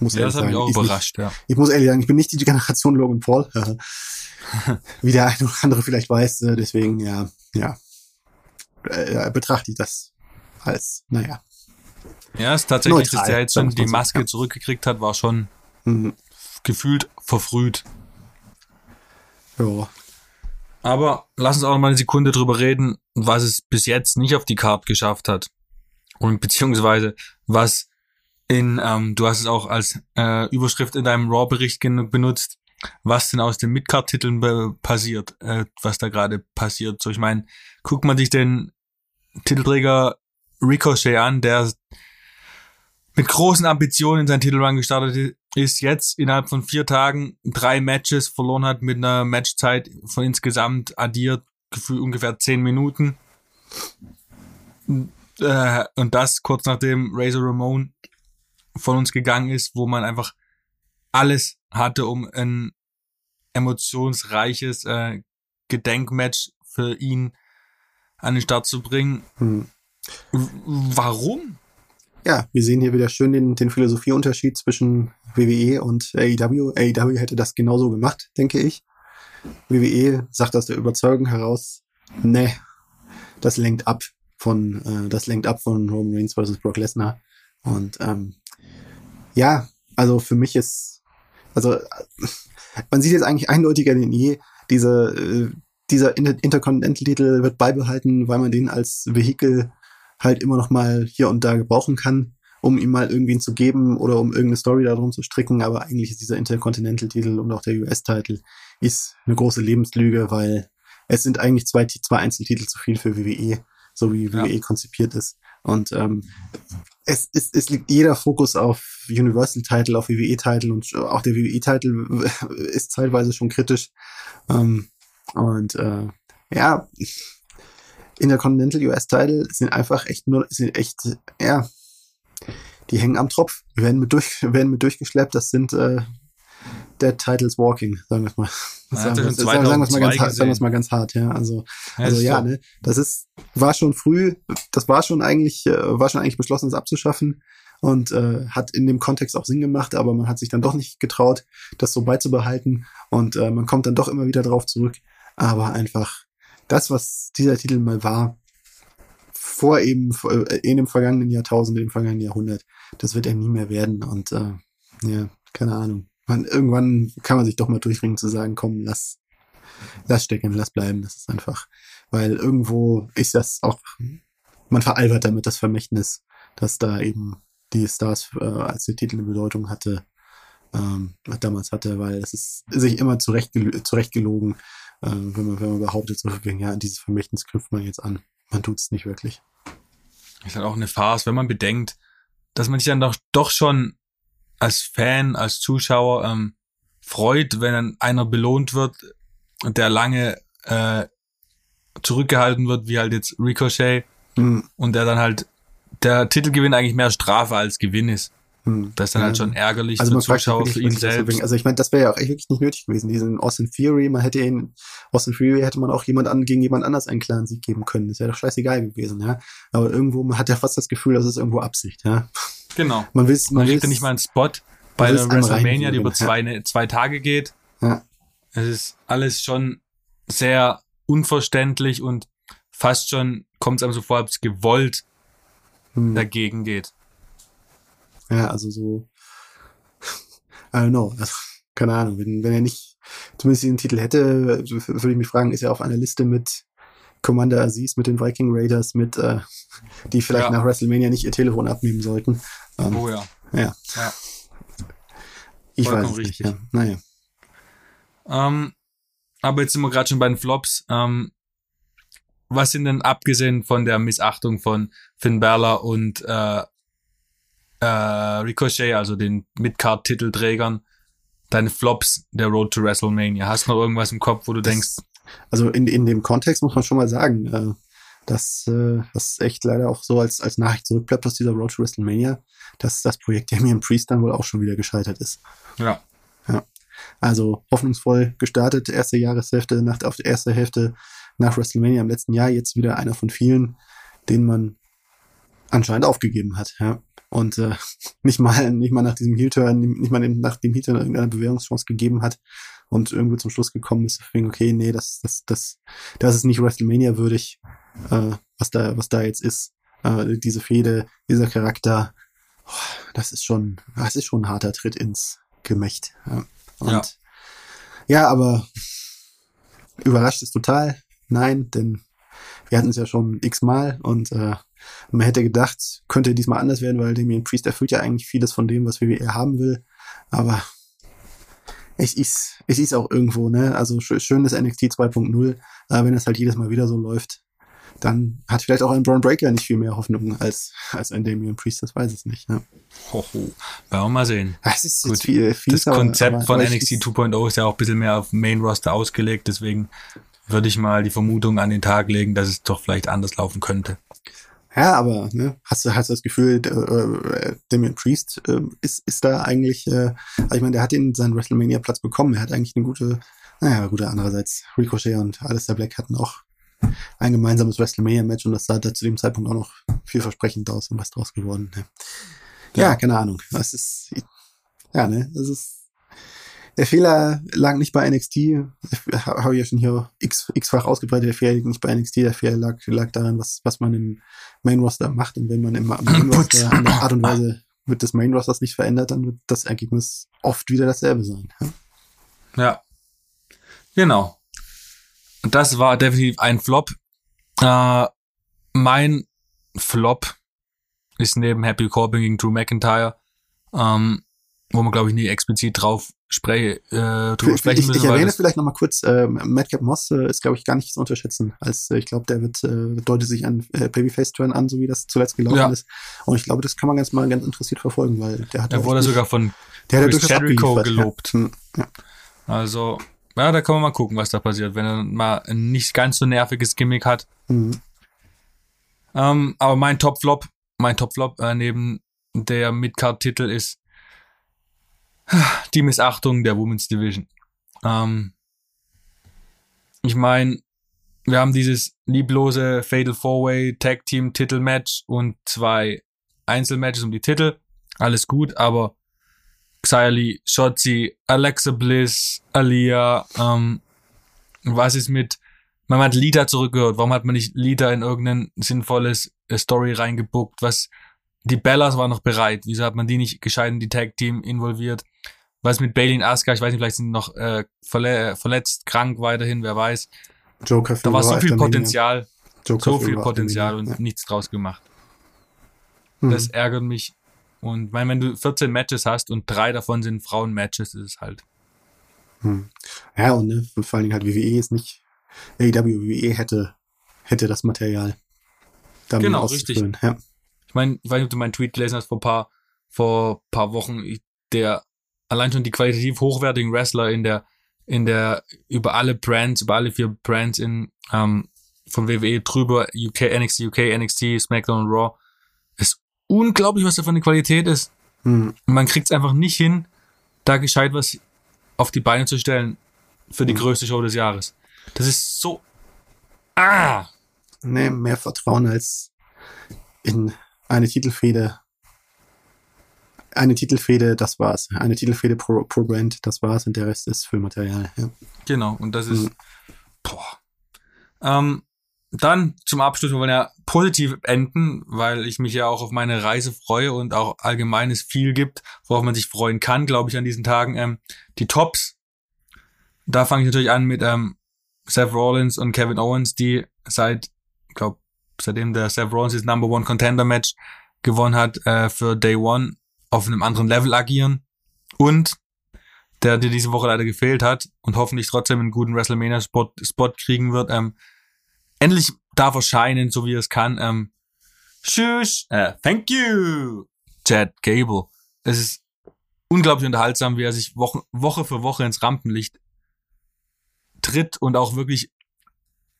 muss ja, das hat mich auch überrascht, nicht, ja. Ich muss ehrlich sagen, ich bin nicht die Generation Logan Paul, wie der eine oder andere vielleicht weiß. Äh, deswegen, ja, ja, äh, betrachte ich das als, naja. Ja, es ist tatsächlich, neutral, dass der jetzt schon die Maske ja. zurückgekriegt hat, war schon mhm. gefühlt verfrüht. Ja. Aber lass uns auch noch mal eine Sekunde drüber reden, was es bis jetzt nicht auf die Card geschafft hat. Und beziehungsweise was in, ähm, du hast es auch als äh, Überschrift in deinem Raw-Bericht benutzt, was denn aus den Midcard-Titeln passiert, äh, was da gerade passiert. So, ich meine, guckt man sich den Titelträger Ricochet an, der mit großen Ambitionen in seinen Titelrun gestartet ist, jetzt innerhalb von vier Tagen drei Matches verloren hat mit einer Matchzeit von insgesamt addiert ungefähr zehn Minuten. Äh, und das kurz nachdem Razor Ramon von uns gegangen ist, wo man einfach alles hatte, um ein emotionsreiches äh, Gedenkmatch für ihn an den Start zu bringen. Hm. Warum? Ja, wir sehen hier wieder schön den, den Philosophieunterschied zwischen WWE und AEW. AEW hätte das genauso gemacht, denke ich. WWE sagt aus der Überzeugung heraus, ne, das lenkt ab von, äh, das lenkt ab von Roman Reigns versus Brock Lesnar. Und ähm, ja, also für mich ist, also man sieht jetzt eigentlich eindeutiger denn je, diese, äh, dieser Intercontinental-Titel wird beibehalten, weil man den als Vehikel halt immer noch mal hier und da gebrauchen kann, um ihm mal irgendwen zu geben oder um irgendeine Story darum zu stricken. Aber eigentlich ist dieser Intercontinental-Titel und auch der US-Titel ist eine große Lebenslüge, weil es sind eigentlich zwei, zwei Einzeltitel zu viel für WWE, so wie WWE ja. konzipiert ist. Und ähm, es, es, es liegt jeder Fokus auf Universal-Title, auf WWE-Title und auch der WWE-Title ist zeitweise schon kritisch. Ähm, und äh, ja, in der Continental US-Title sind einfach echt nur, sind echt, ja, die hängen am Tropf, werden mit, durch, werden mit durchgeschleppt. Das sind äh, Dead Titles Walking, sagen wir mal. Sagen, wir, sagen, sagen wir mal ganz hart, sagen wir mal ganz hart, ja. Also, ja, also ja, ne, das ist, war schon früh, das war schon eigentlich, äh, war schon eigentlich beschlossen, es abzuschaffen und äh, hat in dem Kontext auch Sinn gemacht, aber man hat sich dann doch nicht getraut, das so beizubehalten und äh, man kommt dann doch immer wieder drauf zurück. Aber einfach das, was dieser Titel mal war, vor eben äh, in dem vergangenen Jahrtausend, im vergangenen Jahrhundert, das wird er nie mehr werden und äh, ja, keine Ahnung man, irgendwann kann man sich doch mal durchringen zu sagen, komm, lass, lass stecken, lass bleiben. Das ist einfach, weil irgendwo ist das auch, man veralbert damit das Vermächtnis, dass da eben die Stars äh, als der Titel eine Bedeutung hatte, ähm, damals hatte, weil es ist sich immer zurecht, zurechtgelogen, äh, wenn man, wenn man behauptet, so, ja, dieses Vermächtnis knüpft man jetzt an. Man tut es nicht wirklich. Ist halt auch eine Farce, wenn man bedenkt, dass man sich dann doch, doch schon als Fan, als Zuschauer ähm, freut, wenn einer belohnt wird, der lange äh, zurückgehalten wird, wie halt jetzt Ricochet Hm, und der dann halt der Titelgewinn eigentlich mehr Strafe als Gewinn ist. hm. Das ist dann halt Ja. schon ärgerlich Also für Zuschauer, wirklich, für ihn selbst. Also ich meine, das wäre ja auch echt wirklich nicht nötig gewesen. Diesen Austin Fury, man hätte ihn, Austin Fury hätte man auch jemand an, gegen jemand anders einen klaren Sieg geben können. Das wäre doch scheißegal gewesen, ja. Aber irgendwo, man hat ja fast das Gefühl, das ist irgendwo Absicht, ja. Genau. Man will Man man kriegt ja nicht mal einen Spot bei der WrestleMania, die über zwei, ne, zwei Tage geht. Ja. Es ist alles schon sehr unverständlich und fast schon kommt es einem so vor, als gewollt Hm. dagegen geht. Ja, also so, I don't know, also, keine Ahnung, wenn, wenn er nicht zumindest diesen Titel hätte, würde ich mich fragen, ist er auf einer Liste mit Commander Aziz, mit den Viking Raiders, mit, äh, die vielleicht Ja. nach WrestleMania nicht ihr Telefon abnehmen sollten. Ähm, Oh ja. Ja. Ja. Ich Vollkommen weiß es richtig. nicht, ja. Naja. Ähm, aber jetzt sind wir gerade schon bei den Flops. Ähm, was sind denn abgesehen von der Missachtung von Finn Balor und äh, äh, Ricochet, also den Midcard-Titelträgern, deine Flops der Road to WrestleMania? Hast du noch irgendwas im Kopf, wo du Das- denkst, Also in, in dem Kontext muss man schon mal sagen, äh, dass äh, das echt leider auch so als, als Nachricht zurückbleibt aus dieser Road to WrestleMania, dass das Projekt Damien Priest dann wohl auch schon wieder gescheitert ist. ja, Also hoffnungsvoll gestartet, erste Jahreshälfte, nach, auf die erste Hälfte nach WrestleMania im letzten Jahr, jetzt wieder einer von vielen, den man anscheinend aufgegeben hat. Ja. Und äh, nicht mal nicht mal nach diesem Heel-Turn, nicht mal nach dem Heel-Turn irgendeine Bewährungschance gegeben hat und irgendwo zum Schluss gekommen ist, okay, nee, das, das, das, das ist nicht WrestleMania würdig, äh, was da, was da jetzt ist. Äh, diese Fehde, dieser Charakter, oh, das ist schon, das ist schon ein harter Tritt ins Gemächt. Ja. Und Ja. ja, aber überrascht es total. Nein, denn wir hatten es ja schon x-mal und äh, man hätte gedacht, könnte diesmal anders werden, weil Damien Priest erfüllt ja eigentlich vieles von dem, was WWE haben will. Aber es ist, es ist auch irgendwo, ne? Also sch- schönes NXT 2.0, aber wenn es halt jedes Mal wieder so läuft, dann hat vielleicht auch ein Braun Breaker nicht viel mehr Hoffnung als, als ein Damien Priest, das weiß es nicht. Ne? hoho, werden wir mal sehen. Es ist Gut, viel, viel Das Konzept von ich- NXT 2.0 ist ja auch ein bisschen mehr auf Main Roster ausgelegt, deswegen würde ich mal die Vermutung an den Tag legen, dass es doch vielleicht anders laufen könnte. Ja, aber ne, hast du hast du das Gefühl, äh, Damien Priest äh, ist ist da eigentlich, äh, also ich meine, der hat ihn seinen WrestleMania Platz bekommen. Er hat eigentlich eine gute, naja, gute andererseits Ricochet und Alistair Black hatten auch ein gemeinsames WrestleMania Match und das sah da zu dem Zeitpunkt auch noch vielversprechend aus und was draus geworden. Ne? Ja, Ja. keine Ahnung. Das ist ja ne, das ist der Fehler lag nicht bei NXT, ha- habe ich ja schon hier x, x-fach ausgebreitet, der Fehler liegt nicht bei NXT, der Fehler lag, lag daran, was, was man im Main Roster macht. Und wenn man im Main Roster an der Art und Weise mit des Main Rosters nicht verändert, dann wird das Ergebnis oft wieder dasselbe sein. Ja? Ja. Genau. Das war definitiv ein Flop. Äh, mein Flop ist neben Happy Corbin gegen Drew McIntyre, ähm, wo man glaube ich nie explizit drauf spre äh, drüber Ich, sprechen ich, müssen, ich erwähne vielleicht nochmal kurz, äh, Madcap Moss äh, ist, glaube ich, gar nicht zu unterschätzen. Als äh, ich glaube, der wird äh, deutet sich an äh, Babyface-Turn an, so wie das zuletzt gelaufen Ja. ist. Und ich glaube, das kann man ganz mal ganz interessiert verfolgen, weil der hat der wurde sogar von der hat Chris Jericho gelobt. Ja. Hm, ja. Also, ja, da kann man mal gucken, was da passiert, wenn er mal ein nicht ganz so nerviges Gimmick hat. Hm. Ähm, aber mein Top-Flop, mein Top-Flop äh, neben der Midcard-Titel ist die Missachtung der Women's Division. Ähm, ich meine, wir haben dieses lieblose Fatal Four-Way Tag Team Titelmatch und zwei Einzelmatches um die Titel. Alles gut, aber Xylee, Shotzi, Alexa Bliss, Alia, ähm, was ist mit, man hat Lita zurückgehört, warum hat man nicht Lita in irgendein sinnvolles äh, Story reingebuckt, was, die Bellas waren noch bereit, wieso hat man die nicht gescheit in die Tag Team involviert? Was mit Bailey und Asuka, ich weiß nicht, vielleicht sind noch äh, verle verletzt, krank weiterhin, wer weiß. Joker Da war so viel. Potenzial, Joker so viel Potenzial und nichts draus gemacht. Ja. Das ärgert mich. Und mein, wenn du 14 Matches hast und drei davon sind Frauen-Matches, ist es halt. Hm. Ja, und ne, vor allen Dingen halt WWE ist nicht, AEW, WWE hätte, hätte das Material. Genau, auszuführen. Ja. Ich meine, ich weiß nicht, ob du meinen Tweet gelesen hast vor paar, vor paar Wochen, ich- der allein schon die qualitativ hochwertigen Wrestler in der, in der, über alle Brands, über alle vier Brands in ähm, von WWE drüber, UK, NXT, UK, NXT, SmackDown und Raw. Ist unglaublich, was da für eine Qualität ist. Hm. Man kriegt es einfach nicht hin, da gescheit was auf die Beine zu stellen für die Mhm. größte Show des Jahres. Das ist so. Ah! Nee, mehr Vertrauen als in eine Titelfehde. Eine Titelfehde, das war's. Eine Titelfehde pro, pro Brand, das war's. Und der Rest ist Füllmaterial. Ja. Genau, und das ist. Mhm. Boah. Ähm, dann zum Abschluss, wir wollen ja positiv enden, weil ich mich ja auch auf meine Reise freue und auch allgemein es viel gibt, worauf man sich freuen kann, glaube ich, an diesen Tagen. Ähm, die Tops. Da fange ich natürlich an mit ähm, Seth Rollins und Kevin Owens, die seit, ich glaube, seitdem der Seth Rollins das Number One Contender Match gewonnen hat, äh, für Day One auf einem anderen Level agieren. Und der dir diese Woche leider gefehlt hat und hoffentlich trotzdem einen guten WrestleMania-Spot Spot kriegen wird, ähm, endlich darf erscheinen, so wie er es kann. Ähm, tschüss, äh, thank you, Chad Gable. Es ist unglaublich unterhaltsam, wie er sich Woche, Woche für Woche ins Rampenlicht tritt und auch wirklich,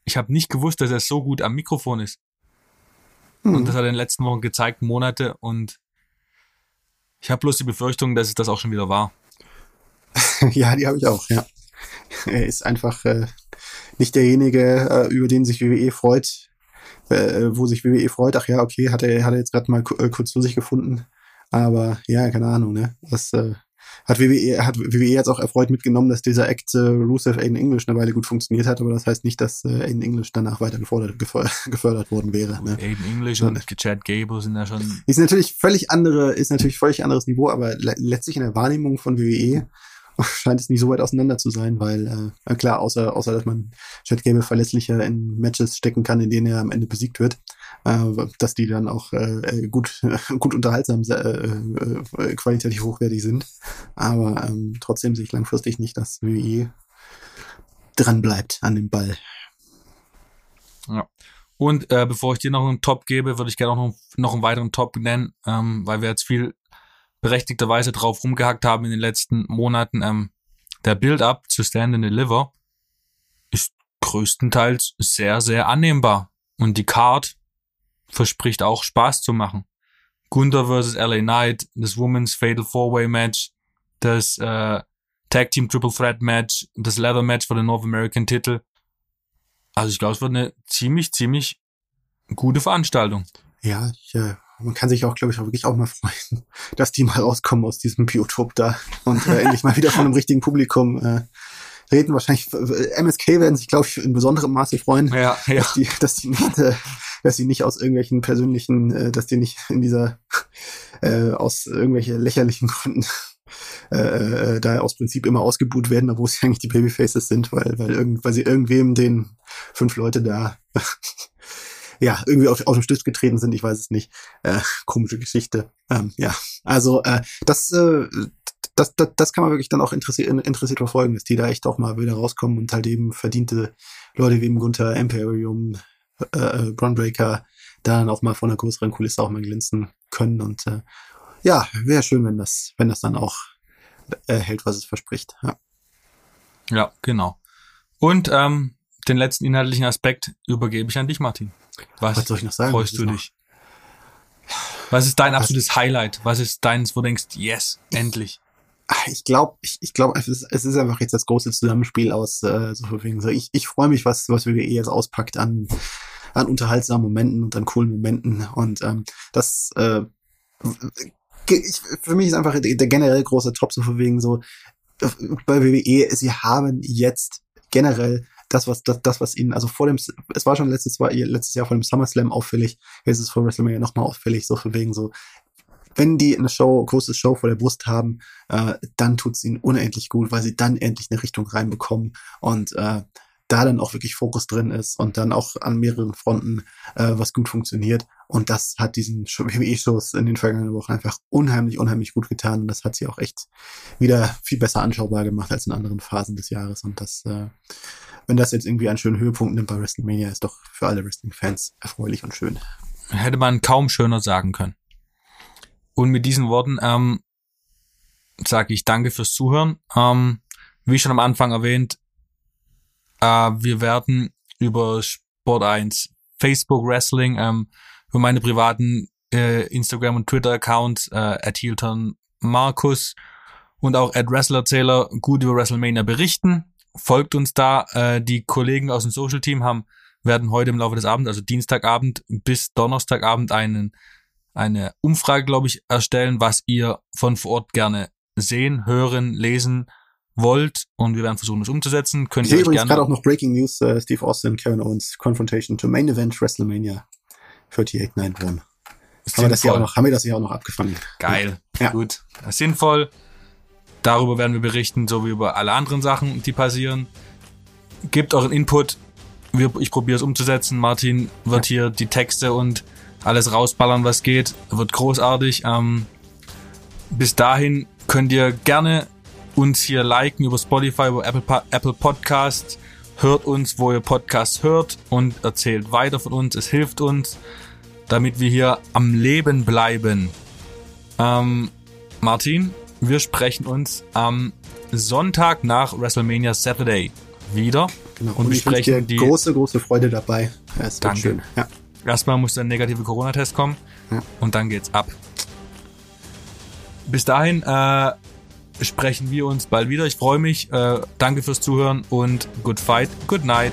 ich habe nicht gewusst, dass er so gut am Mikrofon ist. Hm. Und das hat er in den letzten Wochen gezeigt, Monate. Und ich habe bloß die Befürchtung, dass es das auch schon wieder war. ja, die habe ich auch, ja. Er ist einfach äh, nicht derjenige, äh, über den sich WWE freut, äh, wo sich WWE freut. Ach ja, okay, hat er, hat er jetzt gerade mal äh, kurz zu sich gefunden. Aber ja, keine Ahnung, ne? Das äh, hat WWE, hat WWE jetzt auch erfreut mitgenommen, dass dieser Act äh, Rusev Aiden English eine Weile gut funktioniert hat, aber das heißt nicht, dass äh, Aiden English danach weiter gefordert, gefördert, gefördert worden wäre. Ne? Aiden English Ja. und Chad Gable sind ja schon Ist natürlich völlig andere, ist natürlich völlig anderes Niveau, aber le letztlich in der Wahrnehmung von WWE scheint es nicht so weit auseinander zu sein, weil äh, klar, außer, außer dass man Chad Gable verlässlicher in Matches stecken kann, in denen er am Ende besiegt wird, äh, dass die dann auch äh, äh, gut, gut unterhaltsam, äh, äh, qualitativ hochwertig sind. Aber ähm, trotzdem sehe ich langfristig nicht, dass WWE dran bleibt an dem Ball. Und äh, bevor ich dir noch einen Top gebe, würde ich gerne auch noch, noch einen weiteren Top nennen, ähm, weil wir jetzt viel berechtigterweise drauf rumgehackt haben in den letzten Monaten. Ähm, der Build-up zu Stand and Deliver ist größtenteils sehr, sehr annehmbar. Und die Card verspricht auch Spaß zu machen. Gunther vs. LA Knight, das Women's Fatal Four-Way Match, das äh, Tag Team Triple Threat Match, das Leather Match für den North American Titel. Also ich glaube, es wird eine ziemlich, ziemlich gute Veranstaltung. Ja, ich, äh, man kann sich auch, glaube ich, auch wirklich auch mal freuen, dass die mal rauskommen aus diesem Biotop da und äh, endlich mal wieder von einem richtigen Publikum äh, reden. Wahrscheinlich äh, MSK werden sich, glaube ich, in besonderem Maße freuen, Ja, ja. dass die, dass die nicht, äh, dass die nicht aus irgendwelchen persönlichen, äh, dass die nicht in dieser äh, aus irgendwelche lächerlichen Gründen äh, äh, da aus Prinzip immer ausgebuht werden, obwohl sie eigentlich die Babyfaces sind, weil weil irgend, weil sie irgendwem den fünf Leute da ja, irgendwie auf, auf den Stift getreten sind, ich weiß es nicht. Äh, komische Geschichte. Ähm, ja, also äh, das, äh, das, das, das kann man wirklich dann auch interessiert, interessiert verfolgen, dass die da echt auch mal wieder rauskommen und halt eben verdiente Leute wie eben Gunther, Imperium, äh, äh, Brunbreaker da dann auch mal von einer größeren Kulisse auch mal glänzen können. Und äh, ja, wäre schön, wenn das, wenn das dann auch äh, hält, was es verspricht. Ja. Ja, genau. Und ähm, den letzten inhaltlichen Aspekt übergebe ich an dich, Martin. Was, Was soll ich noch sagen? freust du dich? Was ist dein Was- absolutes Highlight? Was ist deins, wo du denkst, yes, endlich? Ah, ich glaube, ich, ich glaube, es ist, es ist einfach jetzt das große Zusammenspiel aus äh, so wegen so. Ich, ich freue mich, was was WWE jetzt auspackt an an unterhaltsamen Momenten und an coolen Momenten und ähm, das äh, ich, für mich ist einfach der, generell große Top so von wegen so bei WWE. Sie haben jetzt generell das, was das, das, was ihnen, also vor dem, es war schon letztes Jahr, letztes Jahr vor dem SummerSlam auffällig, jetzt ist es vor WrestleMania nochmal auffällig, so von wegen so, wenn die eine Show, große Show vor der Brust haben, äh, dann tut's ihnen unendlich gut, weil sie dann endlich eine Richtung reinbekommen und äh, da dann auch wirklich Fokus drin ist und dann auch an mehreren Fronten äh, was gut funktioniert. Und das hat diesen WWE-Shows in den vergangenen Wochen einfach unheimlich, unheimlich gut getan. Und das hat sie auch echt wieder viel besser anschaubar gemacht als in anderen Phasen des Jahres. Und das, äh, wenn das jetzt irgendwie einen schönen Höhepunkt nimmt bei WrestleMania, ist doch für alle Wrestling-Fans erfreulich und schön. Hätte man kaum schöner sagen können. Und mit diesen Worten ähm, sage ich danke fürs Zuhören. Ähm, wie schon am Anfang erwähnt, äh, wir werden über Sport 1, Facebook Wrestling, ähm, für meine privaten äh, Instagram und Twitter Accounts, äh, at Hilton Markus und auch at Wrestlerzähler gut über WrestleMania berichten. Folgt uns da. Äh, die Kollegen aus dem Social Team haben werden heute im Laufe des Abends, also Dienstagabend bis Donnerstagabend einen eine Umfrage, glaube ich, erstellen, was ihr von vor Ort gerne sehen, hören, lesen wollt und wir werden versuchen, das umzusetzen. Könnt ich ihr sehe übrigens gerade auch noch Breaking News, äh, Steve Austin, Kevin Owens, Confrontation to Main Event WrestleMania 3891. Haben wir, das hier auch noch, haben wir das hier auch noch abgefangen? Geil. Ja. Gut. Sinnvoll. Darüber werden wir berichten, so wie über alle anderen Sachen, die passieren. Gebt euren Input. Wir, ich probiere es umzusetzen. Martin wird hier die Texte und alles rausballern, was geht. Wird großartig. Ähm, bis dahin könnt ihr gerne uns hier liken über Spotify, über Apple, Apple Podcast. Hört uns, wo ihr Podcasts hört und erzählt weiter von uns. Es hilft uns, damit wir hier am Leben bleiben. Ähm, Martin, wir sprechen uns am Sonntag nach WrestleMania Saturday wieder Genau. und ich wünsche dir besprechen die. große, große Freude dabei. Es Danke. schön. Ja. Erstmal muss der negative Corona-Test kommen Ja. und dann geht's ab. Bis dahin äh, sprechen wir uns bald wieder. Ich freue mich. Äh, danke fürs Zuhören und good fight, good night.